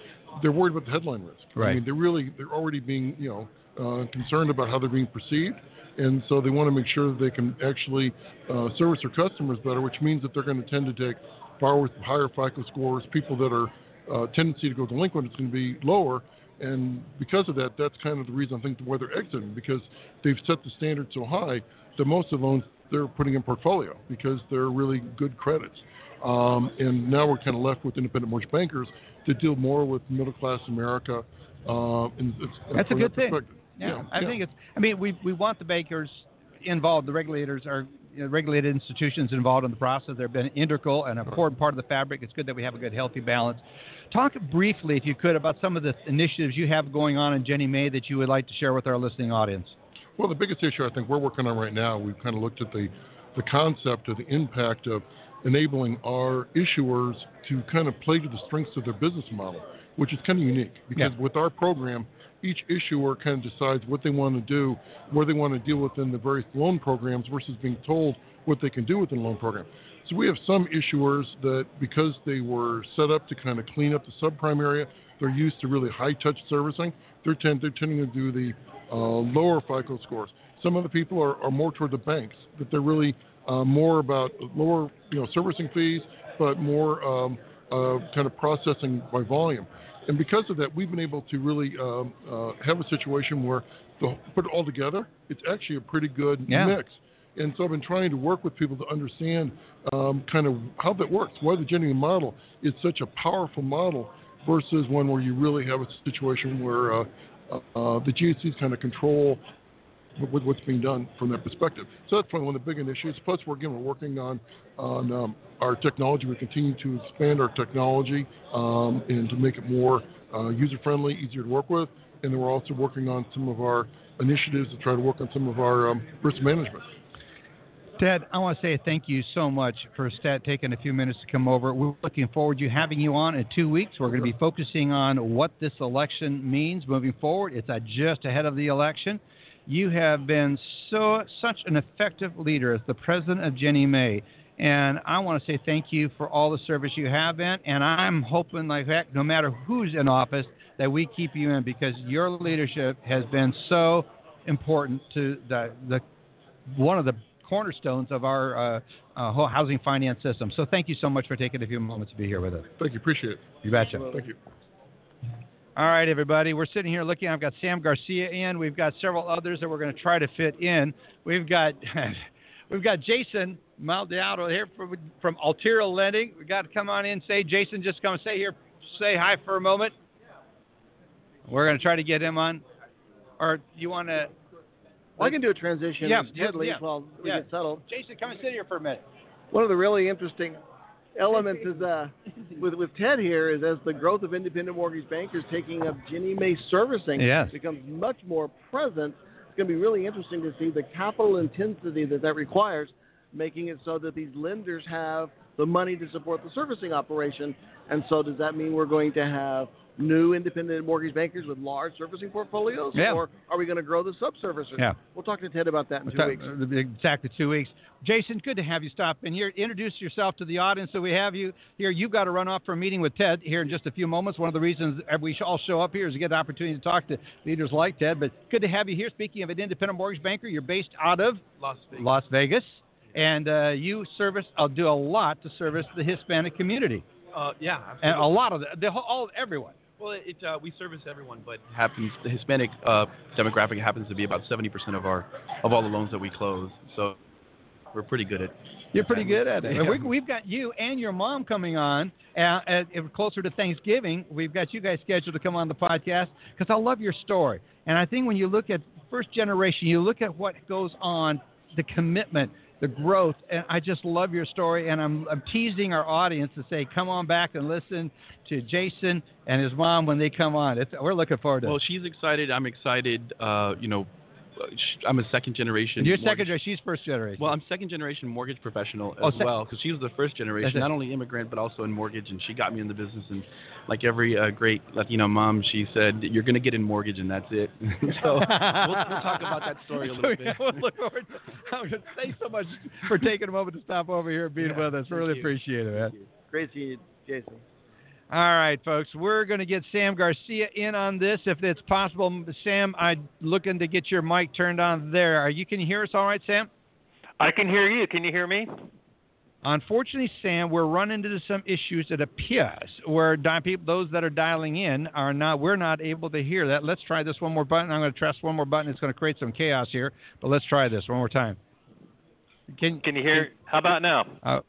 they're worried about the headline risk. Right. I mean, they're really they're already being you know uh, concerned about how they're being perceived. And so they want to make sure that they can actually uh, service their customers better, which means that they're going to tend to take borrowers with higher FICO scores, people that are uh, tendency to go delinquent is going to be lower. And because of that, that's kind of the reason I think why they're exiting because they've set the standard so high that most of the loans they're putting in portfolio because they're really good credits. Um, and now we're kind of left with independent mortgage bankers to deal more with middle class America. Uh, and it's, That's a good thing. Yeah, I think it's. I mean, we we want the bankers involved. The regulators are you know, regulated institutions involved in the process. They've been integral and important part of the fabric. It's good that we have a good, healthy balance. Talk briefly, if you could, about some of the initiatives you have going on in Ginnie Mae that you would like to share with our listening audience. Well, the biggest issue I think we're working on right now, we've kind of looked at the, the concept of the impact of enabling our issuers to kind of play to the strengths of their business model, which is kind of unique because Yeah. with our program, each issuer kind of decides what they want to do, where they want to deal within the various loan programs versus being told what they can do within the loan program. So we have some issuers that because they were set up to kind of clean up the subprime area, they're used to really high touch servicing. They're, tend, they're tending to do the uh, lower FICO scores. Some other people are, are more toward the banks, that they're really uh, more about lower you know servicing fees, but more um, uh, kind of processing by volume. And because of that, we've been able to really um, uh, have a situation where the, put it all together, it's actually a pretty good Yeah. mix. And so I've been trying to work with people to understand um, kind of how that works, why the Ginnie Mae model is such a powerful model versus one where you really have a situation where uh, uh, uh, the GSEs kind of control what, what's being done from that perspective. So that's probably one of the big initiatives. Plus, we're again we're working on on um, our technology. We continue to expand our technology um, and to make it more uh, user friendly, easier to work with. And then we're also working on some of our initiatives to try to work on some of our um, risk management. Ted, I want to say thank you so much for Stat taking a few minutes to come over. We're looking forward to having you on in two weeks. We're going to be focusing on what this election means moving forward. It's uh, just ahead of the election. You have been so such an effective leader as the president of Ginnie Mae. And I want to say thank you for all the service you have been. And I'm hoping, like heck, no matter who's in office, that we keep you in because your leadership has been so important to the, the one of the cornerstones of our uh, uh, whole housing finance system. So thank you so much for taking a few moments to be here with us. Thank you. Appreciate it. You betcha. Thank you. All right, everybody. We're sitting here looking. I've got Sam Garcia in. We've got several others that we're going to try to fit in. We've got we've got Jason Maldonado here from, from Alterra Lending. We got to come on in. Say, Jason, just come say here, say hi for a moment. We're going to try to get him on. Or you want to? Well, I can do a transition Yeah, yeah, yeah. while we Yeah. get settled. Jason, come and sit here for a minute. One of the really interesting elements is uh, with with Ted here is as the growth of independent mortgage bankers taking up Ginnie Mae servicing Yes. becomes much more present. It's going to be really interesting to see the capital intensity that that requires, making it so that these lenders have the money to support the servicing operation. And so, does that mean we're going to have new independent mortgage bankers with large servicing portfolios, Yeah. or are we going to grow the sub-servicers? Yeah. We'll talk to Ted about that in two Ta- weeks. uh, Exactly two weeks. Jason, good to have you stop in here. Introduce yourself to the audience. So we have you here. You've got to run off for a meeting with Ted here in just a few moments. One of the reasons we all show up here is to get the opportunity to talk to leaders like Ted. But good to have you here. Speaking of an independent mortgage banker, you're based out of Las Vegas. Las Vegas, and uh, you service. I'll do a lot to service the Hispanic community, Uh, yeah, and a lot of the, the whole, all everyone. Well, it, uh, we service everyone, but happens the Hispanic uh, demographic happens to be about 70% of our of all the loans that we close. So we're pretty good at. You're pretty good at it. Yeah. We, we've got you and your mom coming on uh, at, at closer to Thanksgiving. We've got you guys scheduled to come on the podcast because I love your story. And I think when you look at first generation, you look at what goes on, the commitment the growth. And I just love your story. And I'm, I'm teasing our audience to say, come on back and listen to Jason and his mom when they come on. It's, we're looking forward to Well, it. she's excited. I'm excited. Uh, you know, I'm a second generation. You're mortgage- second generation. She's first generation. Well, I'm second generation mortgage professional Oh, as sec- well because she was the first generation, not only immigrant but also in mortgage, and she got me in the business. And like every uh, great Latino mom, she said, "You're going to get in mortgage, and that's it." so we'll, we'll talk about that story a little bit. We'll look forward to- Thanks so much for taking a moment to stop over here and being Yeah, with us. Really you. appreciate it, man. Great seeing you, Jason. All right, folks, we're going to get Sam Garcia in on this if it's possible. Sam, I'm looking to get your mic turned on there. Are you can you hear us all right, Sam? I can hear you. Can you hear me? Unfortunately, Sam, we're running into some issues that appears where di- people, those that are dialing in are not. We're not able to hear that. Let's try this one more button. I'm going to press one more button. It's going to create some chaos here, but let's try this one more time. Can Can you hear? How about now? Uh,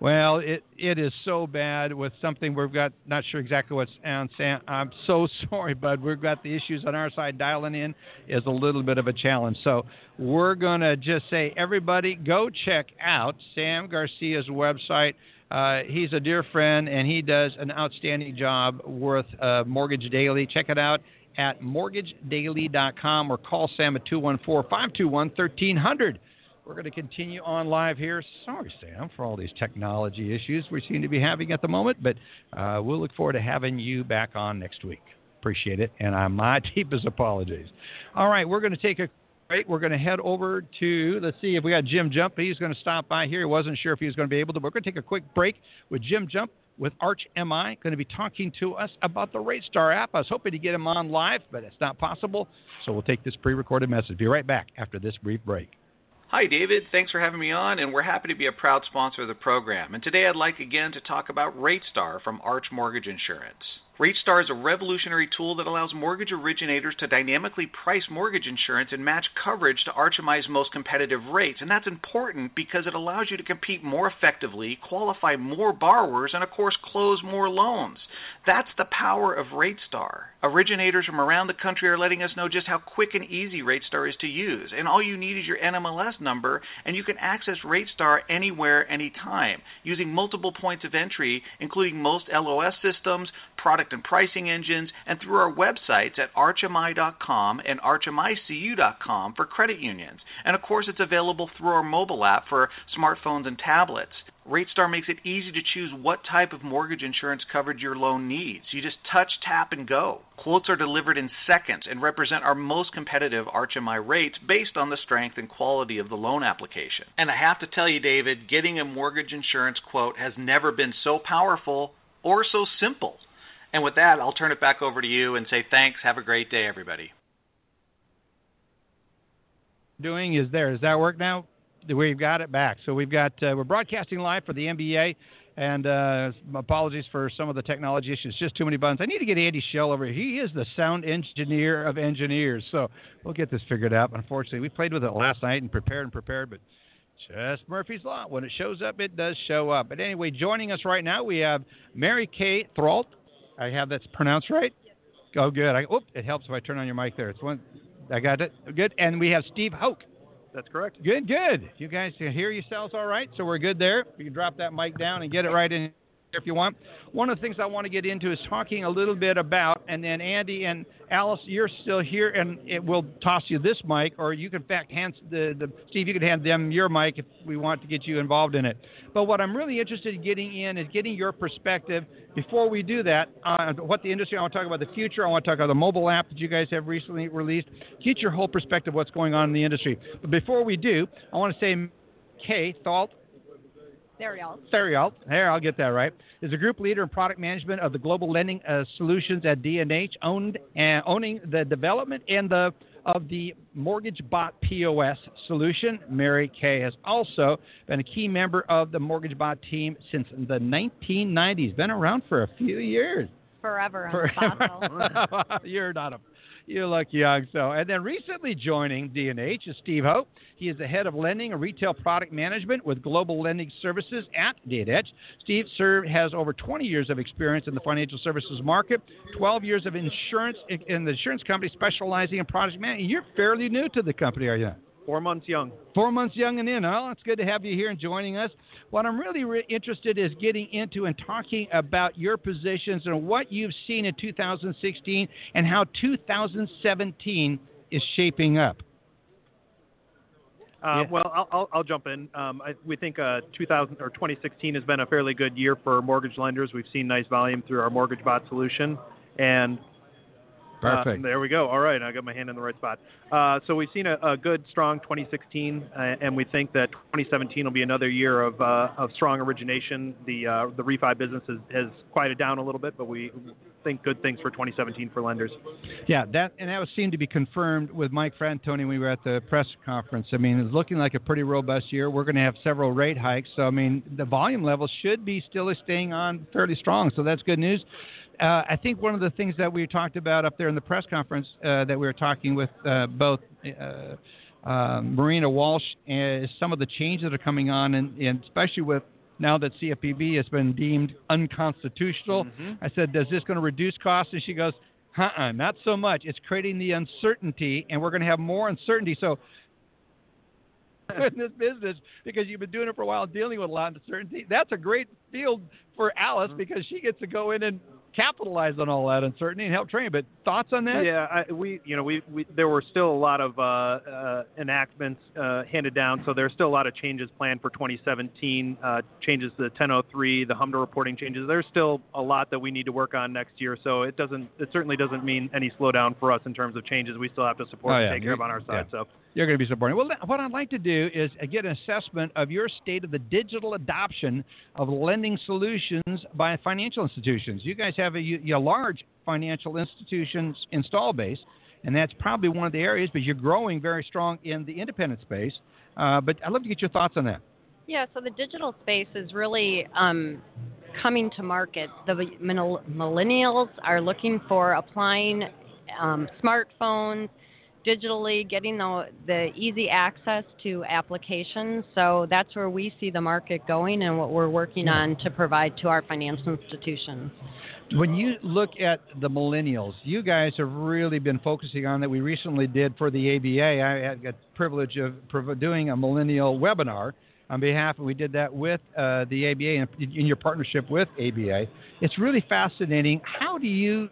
well, it it is so bad with something we've got. Not sure exactly what's on. Sam, I'm so sorry, bud. We've got the issues on our side. Dialing in is a little bit of a challenge. So we're gonna just say, everybody, go check out Sam Garcia's website. Uh, he's a dear friend, and he does an outstanding job with uh, Mortgage Daily. Check it out at mortgagedaily.com or call Sam at 214 521 1300. We're going to continue on live here. Sorry, Sam, for all these technology issues we seem to be having at the moment, but uh, we'll look forward to having you back on next week. Appreciate it, and uh, my deepest apologies. All right, we're going to take a break. We're going to head over to, let's see if we got Jim Jump. He's going to stop by here. He wasn't sure if he was going to be able to, but we're going to take a quick break with Jim Jump with Arch MI, going to be talking to us about the RateStar app. I was hoping to get him on live, but it's not possible, so we'll take this pre recorded message. Be right back after this brief break. Hi, David. Thanks for having me on, and we're happy to be a proud sponsor of the program. And today I'd like again to talk about RateStar from Arch Mortgage Insurance. RateStar is a revolutionary tool that allows mortgage originators to dynamically price mortgage insurance and match coverage to ArchMI's most competitive rates. And that's important because it allows you to compete more effectively, qualify more borrowers, and of course, close more loans. That's the power of RateStar. Originators from around the country are letting us know just how quick and easy RateStar is to use. And all you need is your NMLS number, and you can access RateStar anywhere, anytime, using multiple points of entry, including most LOS systems, product and pricing engines, and through our websites at archmi.com and archmicu.com for credit unions. And of course, it's available through our mobile app for smartphones and tablets. RateStar makes it easy to choose what type of mortgage insurance coverage your loan needs. You just touch, tap, and go. Quotes are delivered in seconds and represent our most competitive ArchMI rates based on the strength and quality of the loan application. And I have to tell you, David, getting a mortgage insurance quote has never been so powerful or so simple. And with that, I'll turn it back over to you and say thanks. Have a great day, everybody. doing is there. Does that work now? We've got it back. So we've got uh, we're broadcasting live for the MBA, and uh, apologies for some of the technology issues. Just too many buttons. I need to get Andy Schell over here. He is the sound engineer of engineers. So we'll get this figured out. Unfortunately, we played with it last night and prepared and prepared, but just Murphy's Law. When it shows up, it does show up. But anyway, joining us right now, we have Mary Kay Theriault. I have that pronounced right? Oh, good. I, oop, it helps if I turn on your mic there. It's one. I got it. Good. And we have Steve Hoke. That's correct. Good, good. You guys can hear yourselves all right, so we're good there. You can drop that mic down and get it right in if you want. One of the things I want to get into is talking a little bit about, and then Andy and Alice, you're still here, and it will toss you this mic, or you can fact hand the, the Steve, you can hand them your mic if we want to get you involved in it. But what I'm really interested in getting in is getting your perspective. Before we do that, uh, what the industry, I want to talk about the future. I want to talk about the mobile app that you guys have recently released. Get your whole perspective of what's going on in the industry. But before we do, I want to say, Kay Thalt, Theriault, there, I'll get that right, is a group leader in product management of the global lending uh, solutions at D&H, owned, uh, owning the development and the of the Mortgage Bot POS solution. Mary Kay has also been a key member of the Mortgage Bot team since the 1990s. Been around for a few years. Forever Forever. You're not a you look young, so. And then recently joining D&H is Steve Hoke. He is the head of lending and retail product management with Global Lending Services at D&H. Steve served has over 20 years of experience in the financial services market, 12 years of insurance in the insurance company specializing in product management. You're fairly new to the company, are you? Four months young. Four months young and in. Well, it's good to have you here and joining us. What I'm really re- interested is getting into and talking about your positions and what you've seen in 2016 and how 2017 is shaping up. Uh, Well, I'll, I'll, I'll jump in. Um, I, we think uh, 2000 or 2016 has been a fairly good year for mortgage lenders. We've seen nice volume through our mortgage bot solution, and uh, there we go. All right, I got my hand in the right spot. Uh, so we've seen a, a good, strong 2016, uh, and we think that 2017 will be another year of, uh, of strong origination. The uh, the refi business has, has quieted down a little bit, but we think good things for 2017 for lenders. Yeah, that and that was seemed to be confirmed with Mike Fratantoni when we were at the press conference. I mean, it's looking like a pretty robust year. We're going to have several rate hikes, so I mean, the volume level should be still staying on fairly strong. So that's good news. Uh, I think one of the things that we talked about up there in the press conference uh, that we were talking with uh, both. Uh, uh, Marina Walsh is some of the changes that are coming on, and, and especially with now that CFPB has been deemed unconstitutional. Mhm. I said, "Does this going to reduce costs?" And she goes, "Uh-uh, not so much. It's creating the uncertainty, and we're going to have more uncertainty." So. In this business, because you've been doing it for a while, dealing with a lot of uncertainty, that's a great field for Alice because she gets to go in and capitalize on all that uncertainty and help train. But thoughts on that? Yeah, I, we you know we, we there were still a lot of uh, uh, enactments uh, handed down, so there's still a lot of changes planned for 2017. Uh, changes to the 1003, the HMDA reporting changes. There's still a lot that we need to work on next year. So it doesn't it certainly doesn't mean any slowdown for us in terms of changes. We still have to support Oh, and take care of on our side. yeah. So. You're going to be supporting. Well, what I'd like to do is uh, get an assessment of your state of the digital adoption of lending solutions by financial institutions. You guys have a, a large financial institutions install base, and that's probably one of the areas, but you're growing very strong in the independent space. Uh, but I'd love to get your thoughts on that. Yeah, so the digital space is really um, coming to market. The millennials are looking for applying um, smartphones digitally, getting the, the easy access to applications. So that's where we see the market going and what we're working on to provide to our financial institutions. When you look at the millennials, you guys have really been focusing on that. We recently did for the ABA. I had the privilege of doing a millennial webinar on behalf, and we did that with uh, the ABA in, in your partnership with ABA. It's really fascinating. How do you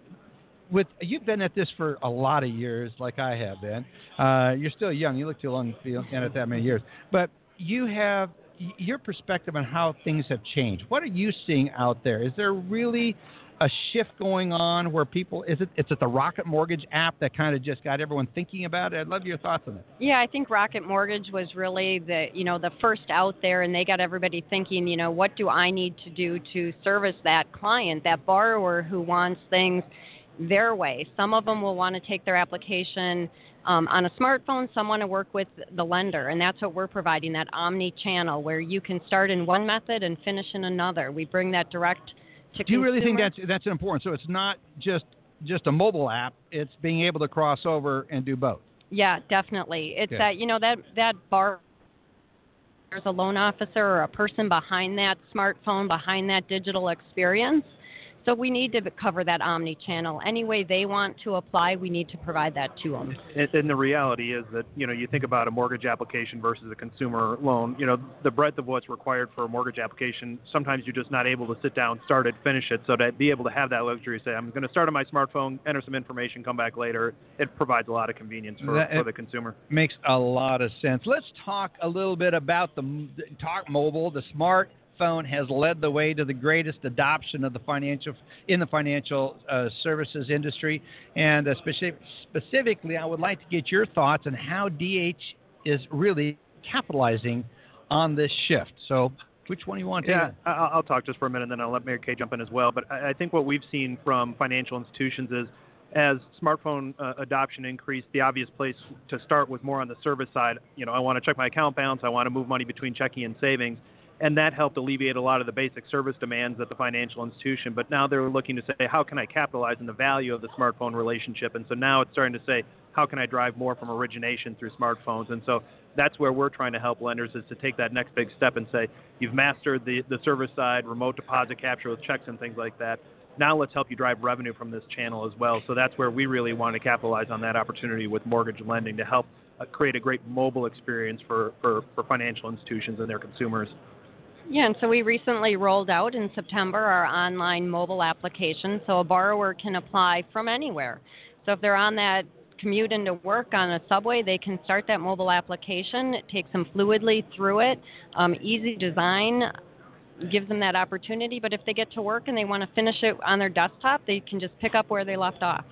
with you've been at this for a lot of years, like I have been. Uh, you're still young. You look too long to be in it that many years. But you have your perspective on how things have changed. What are you seeing out there? Is there really a shift going on where people is it it's at the Rocket Mortgage app that kind of just got everyone thinking about it? I'd love your thoughts on it. Yeah, I think Rocket Mortgage was really the you know the first out there, and they got everybody thinking. You know, what do I need to do to service that client, that borrower who wants things their way? Some of them will want to take their application um, on a smartphone. Some want to work with the lender, and that's what we're providing that omni-channel where you can start in one method and finish in another. We bring that direct to Do you really think that's that's important? So it's not just just a mobile app; it's being able to cross over and do both. Yeah, definitely. It's Okay. that you know that that bar. There's a loan officer or a person behind that smartphone, behind that digital experience. So we need to cover that omni-channel. Any way they want to apply, we need to provide that to them. And, and the reality is that you know you think about a mortgage application versus a consumer loan. You know the breadth of what's required for a mortgage application. Sometimes you're just not able to sit down, start it, finish it. So to be able to have that luxury, say I'm going to start on my smartphone, enter some information, come back later. It provides a lot of convenience for, That- for the consumer. Makes a lot of sense. Let's talk a little bit about the talk mobile. The smartphone has led the way to the greatest adoption of the financial in the financial uh, services industry, and uh, specific, specifically, I would like to get your thoughts on how DH is really capitalizing on this shift. So, which one do you want to Yeah. I'll talk just for a minute, and then I'll let Mary Kay jump in as well. But I, I think what we've seen from financial institutions is as smartphone uh, adoption increased, the obvious place to start was more on the service side. You know, I want to check my account balance, I want to move money between checking and savings. And that helped alleviate a lot of the basic service demands at the financial institution. But now they're looking to say, how can I capitalize on the value of the smartphone relationship? And so now it's starting to say, how can I drive more from origination through smartphones? And so that's where we're trying to help lenders is to take that next big step and say, you've mastered the, the service side, remote deposit capture with checks and things like that. Now let's help you drive revenue from this channel as well. So that's where we really want to capitalize on that opportunity with mortgage lending to help uh, create a great mobile experience for, for, for financial institutions and their consumers. Yeah, and so we recently rolled out in September our online mobile application so a borrower can apply from anywhere. So if they're on that commute into work on a subway, they can start that mobile application. It takes them fluidly through it. Um, easy design gives them that opportunity, but if they get to work and they want to finish it on their desktop, they can just pick up where they left off.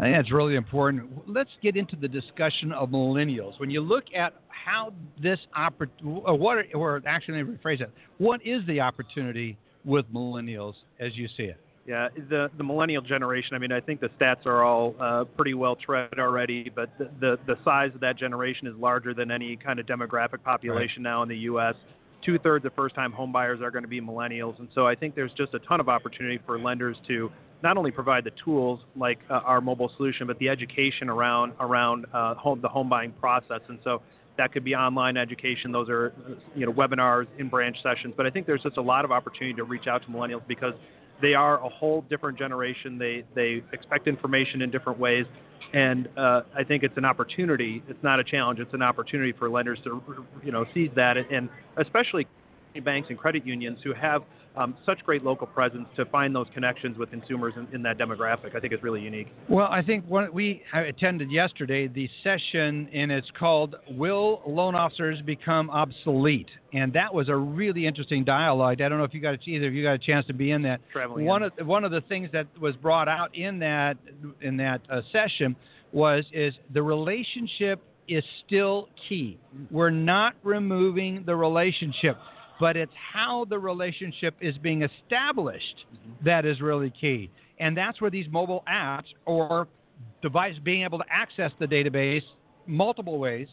I think that's really important. Let's get into the discussion of millennials. When you look at how this opportunity, or what, or actually, let me rephrase it. What is the opportunity with millennials as you see it? Yeah, the the millennial generation. I mean, I think the stats are all uh, pretty well tread already, but the, the, the size of that generation is larger than any kind of demographic population right. now in the U.S. Two thirds of first time homebuyers are going to be millennials, and so I think there's just a ton of opportunity for lenders to not only provide the tools like uh, our mobile solution, but the education around around uh, home, the home buying process. And so that could be online education. Those are you know webinars, in branch sessions. But I think there's just a lot of opportunity to reach out to millennials because they are a whole different generation. They they expect information in different ways, and uh, I think it's an opportunity. It's not a challenge. It's an opportunity for lenders to you know seize that, and especially banks and credit unions who have um, such great local presence to find those connections with consumers in, in that demographic. I think it's really unique. Well, I think what we attended yesterday the session, and it's called "Will Loan Officers Become Obsolete?" And that was a really interesting dialogue. I don't know if you got a, either of you got a chance to be in that. Traveling one in. of one of the things that was brought out in that in that uh, session was is the relationship is still key. We're not removing the relationship but it's how the relationship is being established mm-hmm. that is really key. And that's where these mobile apps or device being able to access the database multiple ways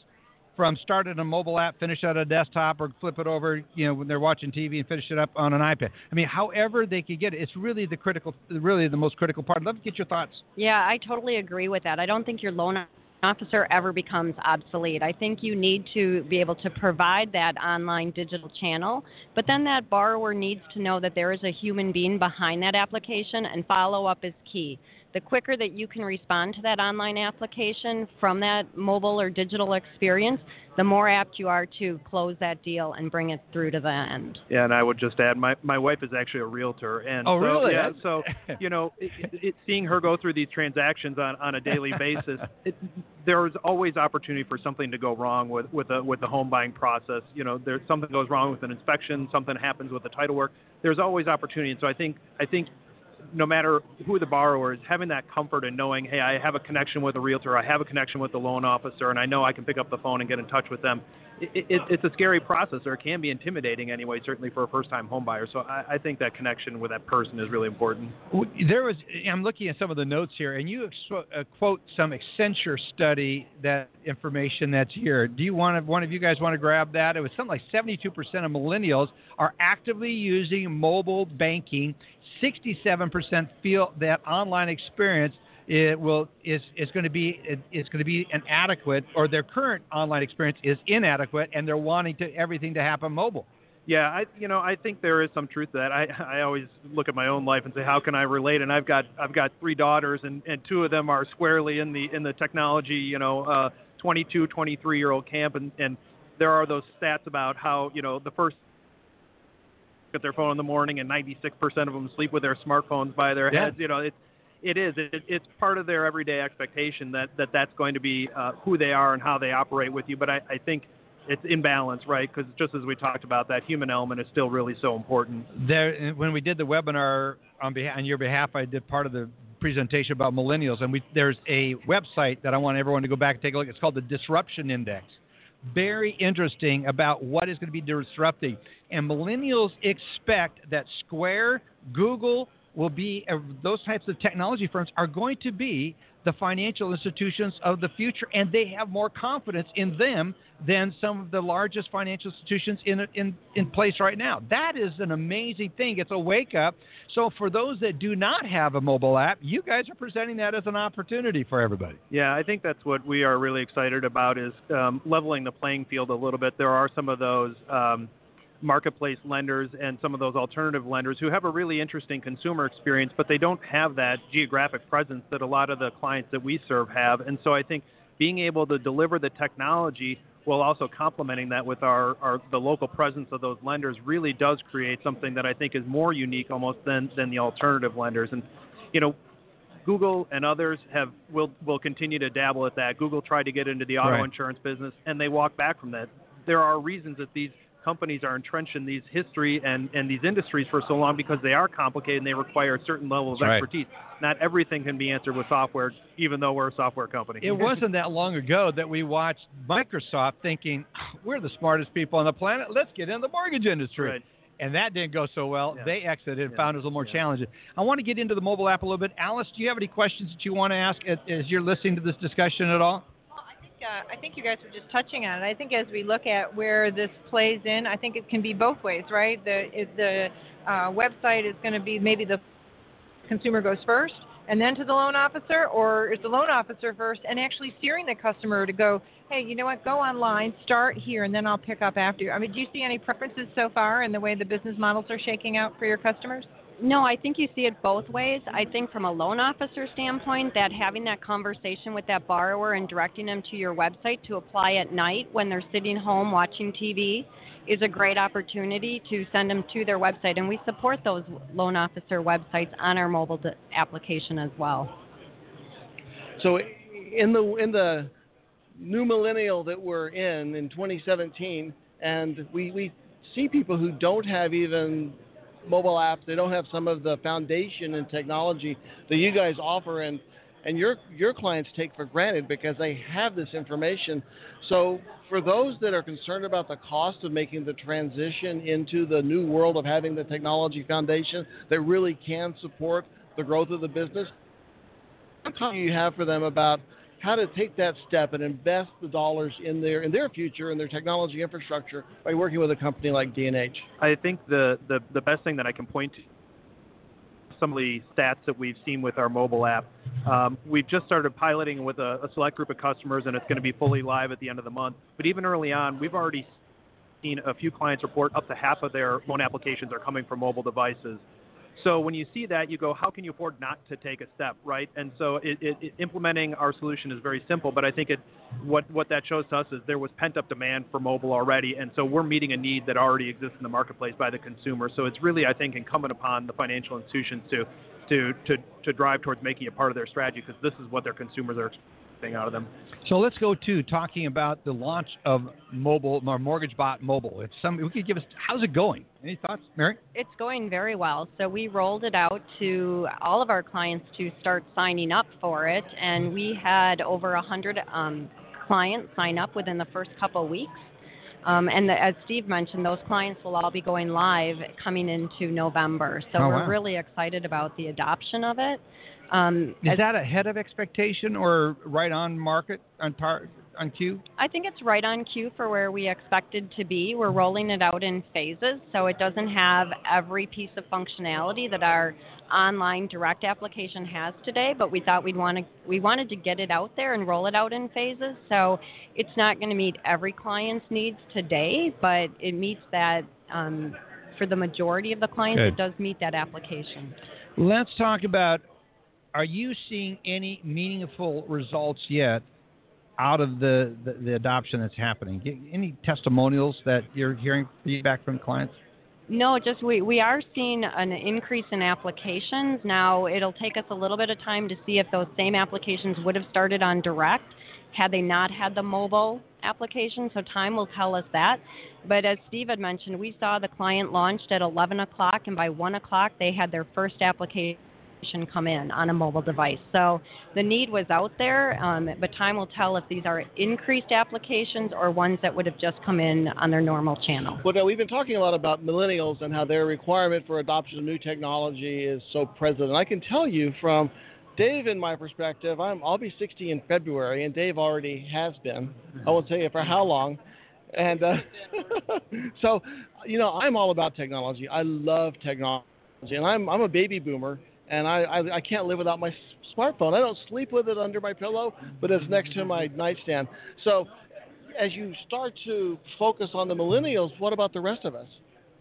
from start at a mobile app, finish at a desktop, or flip it over, you know, when they're watching TV and finish it up on an iPad. I mean, however they could get it, it's really the critical, really the most critical part. I'd love to get your thoughts. Yeah, I totally agree with that. I don't think your loan officer ever becomes obsolete. I think you need to be able to provide that online digital channel, but then that borrower needs to know that there is a human being behind that application and follow up is key the quicker that you can respond to that online application from that mobile or digital experience, the more apt you are to close that deal and bring it through to the end. Yeah, and I would just add, my my wife is actually a realtor, and oh so, really? Yeah, so you know, it, it, seeing her go through these transactions on on a daily basis, it, there is always opportunity for something to go wrong with with a with the home buying process. You know, there's something goes wrong with an inspection, something happens with the title work. There's always opportunity, and so I think I think no matter who the borrower is, having that comfort and knowing, hey, I have a connection with a realtor, I have a connection with the loan officer, and I know I can pick up the phone and get in touch with them. It, it, it's a scary process, or it can be intimidating anyway, certainly for a first-time home buyer. So I, I, think that connection with that person is really important. There was, I'm looking at some of the notes here, and you uh, quote some Accenture study that information that's here. Do you want to, one of you guys want to grab that? It was something like 72% of millennials are actively using mobile banking 67% feel that online experience it will is is going to be is going to be inadequate or their current online experience is inadequate and they're wanting to everything to happen mobile. Yeah, I you know I think there is some truth to that. I I always look at my own life and say how can I relate? And I've got I've got three daughters and and two of them are squarely in the in the technology you know uh, 22 23 year old camp and and there are those stats about how you know the first at their phone in the morning, and 96% of them sleep with their smartphones by their yeah. heads. You know, it's it is. It, it's part of their everyday expectation that, that that's going to be uh, who they are and how they operate with you. But I, I think it's imbalance, right? Because just as we talked about, that human element is still really so important. There, when we did the webinar on behalf on your behalf, I did part of the presentation about millennials, and we, there's a website that I want everyone to go back and take a look. It's called the Disruption Index very interesting about what is going to be disrupting. And millennials expect that Square, Google will be, uh, those types of technology firms are going to be the financial institutions of the future, and they have more confidence in them than some of the largest financial institutions in, in, in place right now. That is an amazing thing. It's a wake up. So, for those that do not have a mobile app, you guys are presenting that as an opportunity for everybody. Yeah, I think that's what we are really excited about is um, leveling the playing field a little bit. There are some of those. Um, marketplace lenders and some of those alternative lenders who have a really interesting consumer experience, but they don't have that geographic presence that a lot of the clients that we serve have. And so I think being able to deliver the technology while also complementing that with our, our the local presence of those lenders really does create something that I think is more unique almost than than the alternative lenders. And you know, Google and others have will will continue to dabble at that. Google tried to get into the auto Right. insurance business and they walked back from that. There are reasons that these companies are entrenched in these history and, and these industries for so long because they are complicated and they require a certain level of That's right. expertise. Not everything can be answered with software, even though we're a software company. It wasn't that long ago that we watched Microsoft thinking, we're the smartest people on the planet. Let's get in the mortgage industry. Right. And that didn't go so well. Yeah. They exited and Yeah. found it a little more challenging. I want to get into the mobile app a little bit. Alice, do you have any questions that you want to ask as, as you're listening to this discussion at all? Uh, I think you guys were just touching on it. I think as we look at where this plays in, I think it can be both ways, right? The the uh, website is going to be maybe the consumer goes first and then to the loan officer, or is the loan officer first and actually steering the customer to go, hey, you know what, go online, start here, and then I'll pick up after you. I mean, do you see any preferences so far in the way the business models are shaking out for your customers? No, I think you see it both ways. I think from a loan officer standpoint, that having that conversation with that borrower and directing them to your website to apply at night when they're sitting home watching TV is a great opportunity to send them to their website. And we support those loan officer websites on our mobile application as well. So in the in the new millennial that we're in in 2017, and we we see people who don't have even mobile apps. They don't have some of the foundation and technology that you guys offer, and and your your clients take for granted because they have this information. So for those that are concerned about the cost of making the transition into the new world of having the technology foundation that really can support the growth of the business, what do you have for them about how to take that step and invest the dollars in their in their future and their technology infrastructure by working with a company like D&H? I think the, the, the best thing that I can point to some of the stats that we've seen with our mobile app. Um, we've just started piloting with a, a select group of customers, and it's going to be fully live at the end of the month. But even early on, we've already seen a few clients report up to half of their loan applications are coming from mobile devices. So when you see that, you go, how can you afford not to take a step, right? And so it, it, it, implementing our solution is very simple, but I think it, what what that shows to us is there was pent up demand for mobile already, and so we're meeting a need that already exists in the marketplace by the consumer. So it's really, I think, incumbent upon the financial institutions to to to, to drive towards making it part of their strategy because this is what their consumers are expecting out of them. So let's go to talking about the launch of mobile, or Mortgage Bot Mobile. It's some. We could give us. How's it going? Any thoughts, Mary? It's going very well. So we rolled it out to all of our clients to start signing up for it, and we had over a hundred um, clients sign up within the first couple of weeks. Um, and the, as Steve mentioned, those clients will all be going live coming into November. So Oh, we're wow. really excited about the adoption of it. Um, Is as- that ahead of expectation or right on market on par on cue? I think it's right on cue for where we expected to be. We're rolling it out in phases, so it doesn't have every piece of functionality that our online direct application has today. But we thought we'd want to we wanted to get it out there and roll it out in phases. So it's not going to meet every client's needs today, but it meets that um, for the majority of the clients. Good. It does meet that application. Let's talk about. Are you seeing any meaningful results yet out of the, the, the adoption that's happening? Any testimonials that you're hearing feedback from clients? No, just we, we are seeing an increase in applications. Now, it'll take us a little bit of time to see if those same applications would have started on direct had they not had the mobile application. So, time will tell us that. But as Steve had mentioned, we saw the client launched at 11 o'clock, and by 1 o'clock, they had their first application come in on a mobile device. So, the need was out there, um, but time will tell if these are increased applications or ones that would have just come in on their normal channel. Well, we've been talking a lot about millennials and how their requirement for adoption of new technology is so present. And I can tell you from Dave, in my perspective, I'm, I'll be 60 in February, and Dave already has been. I won't tell you for how long. And uh, so, you know, I'm all about technology. I love technology, and I'm I'm a baby boomer, and I I, I can't live without my smartphone. I don't sleep with it under my pillow, but it's next to my nightstand. So, as you start to focus on the millennials, what about the rest of us?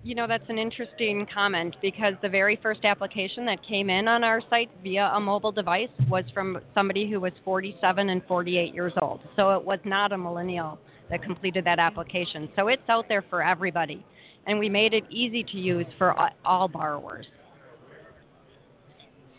You know, that's an interesting comment because the very first application that came in on our site via a mobile device was from somebody who was 47 and 48 years old. So it was not a millennial that completed that application. So it's out there for everybody. And we made it easy to use for all borrowers.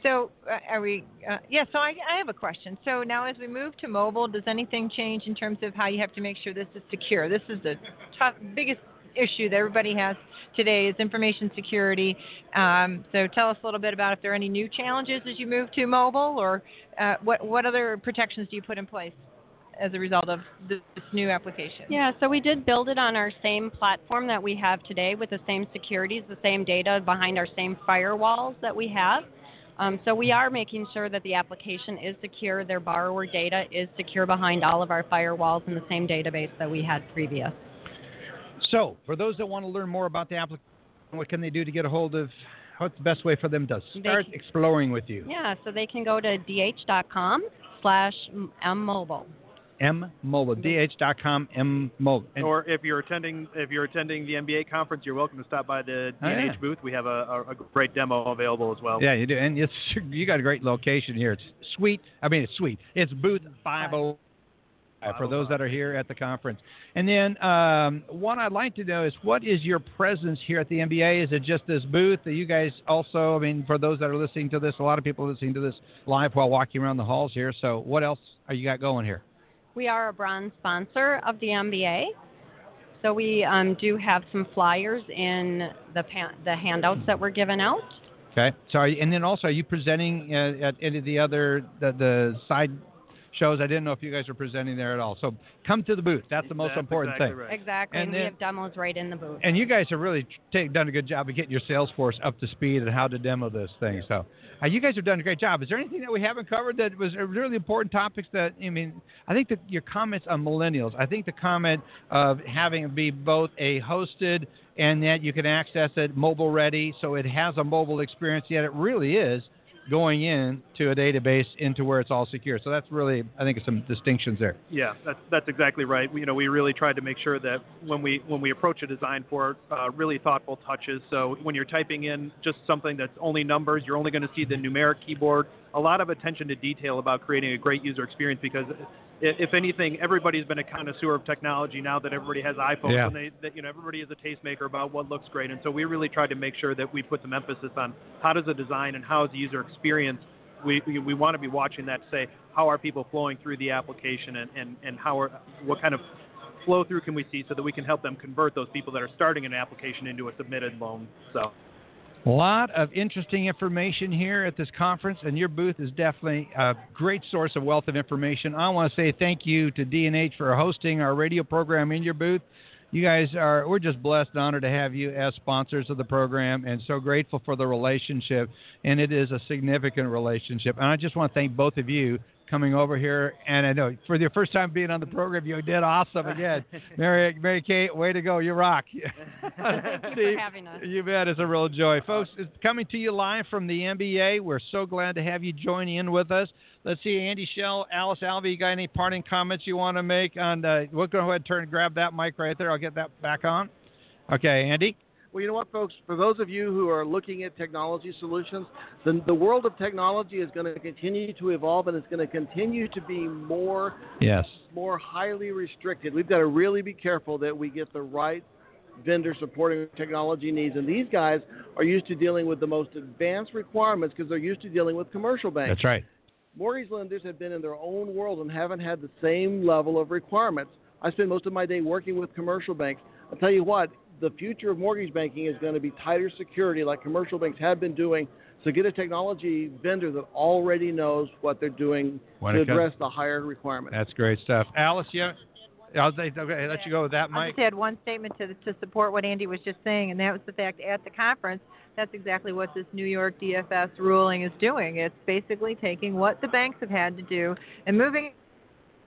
So, uh, are we? Uh, yeah. So, I, I have a question. So now, as we move to mobile, does anything change in terms of how you have to make sure this is secure? This is the tough, biggest issue that everybody has today is information security. Um, so, tell us a little bit about if there are any new challenges as you move to mobile, or uh, what what other protections do you put in place as a result of this, new application? Yeah, so we did build it on our same platform that we have today with the same securities, the same data behind our same firewalls that we have. Um, so we are making sure that the application is secure, their borrower data is secure behind all of our firewalls in the same database that we had previous. So, for those that want to learn more about the application, what can they do to get a hold of? What's the best way for them to start can- exploring with you? Yeah, so they can go to dh.com slash mmobile. M mobile, dh.com M mobile. And- or if you're attending if you're attending the MBA conference, you're welcome to stop by the Oh, DNH yeah. booth. We have a, a, great demo available as well. Yeah, you do, and it's you got a great location here. It's sweet. I mean, it's sweet. It's booth five oh for those that are here at the conference. And then um, what I'd like to know is what is your presence here at the MBA? Is it just this booth? Are you guys also? I mean, for those that are listening to this, a lot of people are listening to this live while walking around the halls here. So what else are you got going here? We are a bronze sponsor of the MBA. So we um, do have some flyers in the pa- the handouts that we're giving out. Okay. Sorry. And then also, are you presenting uh, at any of the other the, the side shows? I didn't know if you guys were presenting there at all. So come to the booth. That's the most That's important exactly thing. right. Exactly. And And we then- have demos right in the booth. And you guys have really take, done a good job of getting your sales force up to speed and how to demo this thing. So uh, you guys have done a great job. Is there anything that we haven't covered that was really important topics that I mean? I think that your comments on millennials. I think the comment of having it be both a hosted and that you can access it mobile ready, so it has a mobile experience. Yet it really is going in to a database into where it's all secure. So that's really I think some distinctions there. Yeah, that's that's exactly right. We, you know, we really tried to make sure that when we when we approach a design for uh, really thoughtful touches. So when you're typing in just something that's only numbers, you're only going to see the numeric keyboard. A lot of attention to detail about creating a great user experience because. If anything, everybody's been a connoisseur of technology now that everybody has iPhones, Yeah. and they, that, you know, everybody is a tastemaker about what looks great. And so we really tried to make sure that we put some emphasis on how does the design and how is the user experience we, we, we want to be watching that to say how are people flowing through the application and, and, and how are, what kind of flow through can we see so that we can help them convert those people that are starting an application into a submitted loan. So A lot of interesting information here at this conference, and your booth is definitely a great source of wealth of information. I want to say thank you to D&H for hosting our radio program in your booth. You guys are, we're just blessed and honored to have you as sponsors of the program and so grateful for the relationship. And it is a significant relationship. And I just want to thank both of you coming over here. And I know for your first time being on the program, you did awesome again. Mary, Mary Kate, way to go. You rock. Thank you Steve, for having us. you bet. It's a real joy. Folks, it's coming to you live from the MBA. We're so glad to have you join in with us. Let's see, Andy Schell, Alice Alvey, you got any parting comments you want to make? On uh, We'll go ahead and turn and grab that mic right there. I'll get that back on. Okay, Andy? Well, you know what, folks? For those of you who are looking at technology solutions, the, the world of technology is going to continue to evolve and it's going to continue to be more Yes. more highly restricted. We've got to really be careful that we get the right vendor supporting technology needs. And these guys are used to dealing with the most advanced requirements because they're used to dealing with commercial banks. That's right. Mortgage lenders have been in their own world and haven't had the same level of requirements. I spend most of my day working with commercial banks. I'll tell you what, the future of mortgage banking is going to be tighter security like commercial banks have been doing. So get a technology vendor that already knows what they're doing When to it comes- address the higher requirements. That's great stuff. Alice, yeah? I'll say, okay, let you go with that, Mike. I just had one statement to to support what Andy was just saying, and that was the fact at the conference, that's exactly what this New York DFS ruling is doing. It's basically taking what the banks have had to do and moving.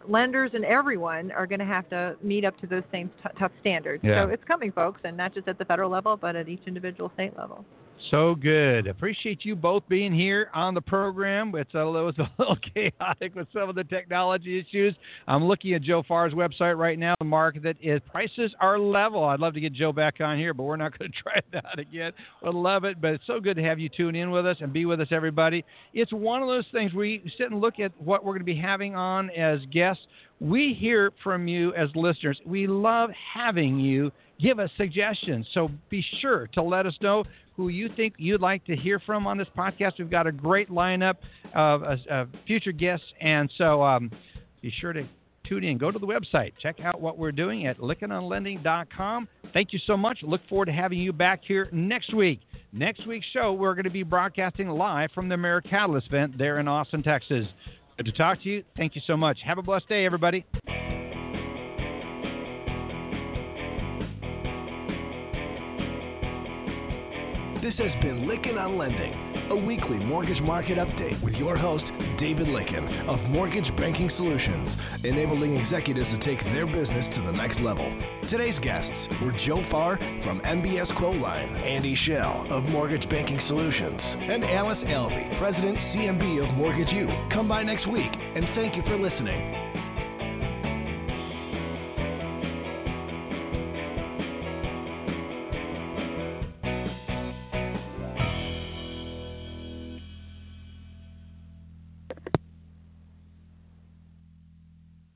Lenders and everyone are going to have to meet up to those same t- tough standards. Yeah. So it's coming, folks, and not just at the federal level, but at each individual state level. So good. Appreciate you both being here on the program. It's a little, it's a little chaotic with some of the technology issues. I'm looking at Joe Farr's website right now. The market is prices are level. I'd love to get Joe back on here, but we're not going to try that again. Would love it, but it's so good to have you tune in with us and be with us, everybody. It's one of those things we sit and look at what we're going to be having on as guests. We hear from you as listeners. We love having you give us suggestions. So be sure to let us know who you think you'd like to hear from on this podcast. We've got a great lineup of, of, of future guests, and so um, be sure to tune in. Go to the website. Check out what we're doing at LykkenOnLending.com. Thank you so much. Look forward to having you back here next week. Next week's show, we're going to be broadcasting live from the AmeriCatalyst event there in Austin, Texas. Good to talk to you. Thank you so much. Have a blessed day, everybody. This has been Lykken on Lending, a weekly mortgage market update with your host, David Lykken of Mortgage Banking Solutions, enabling executives to take their business to the next level. Today's guests were Joe Farr from MBS Quoteline, Andy Schell of Mortgage Banking Solutions, and Alice Alvey, President CMB of Mortgage U. Come by next week, and thank you for listening.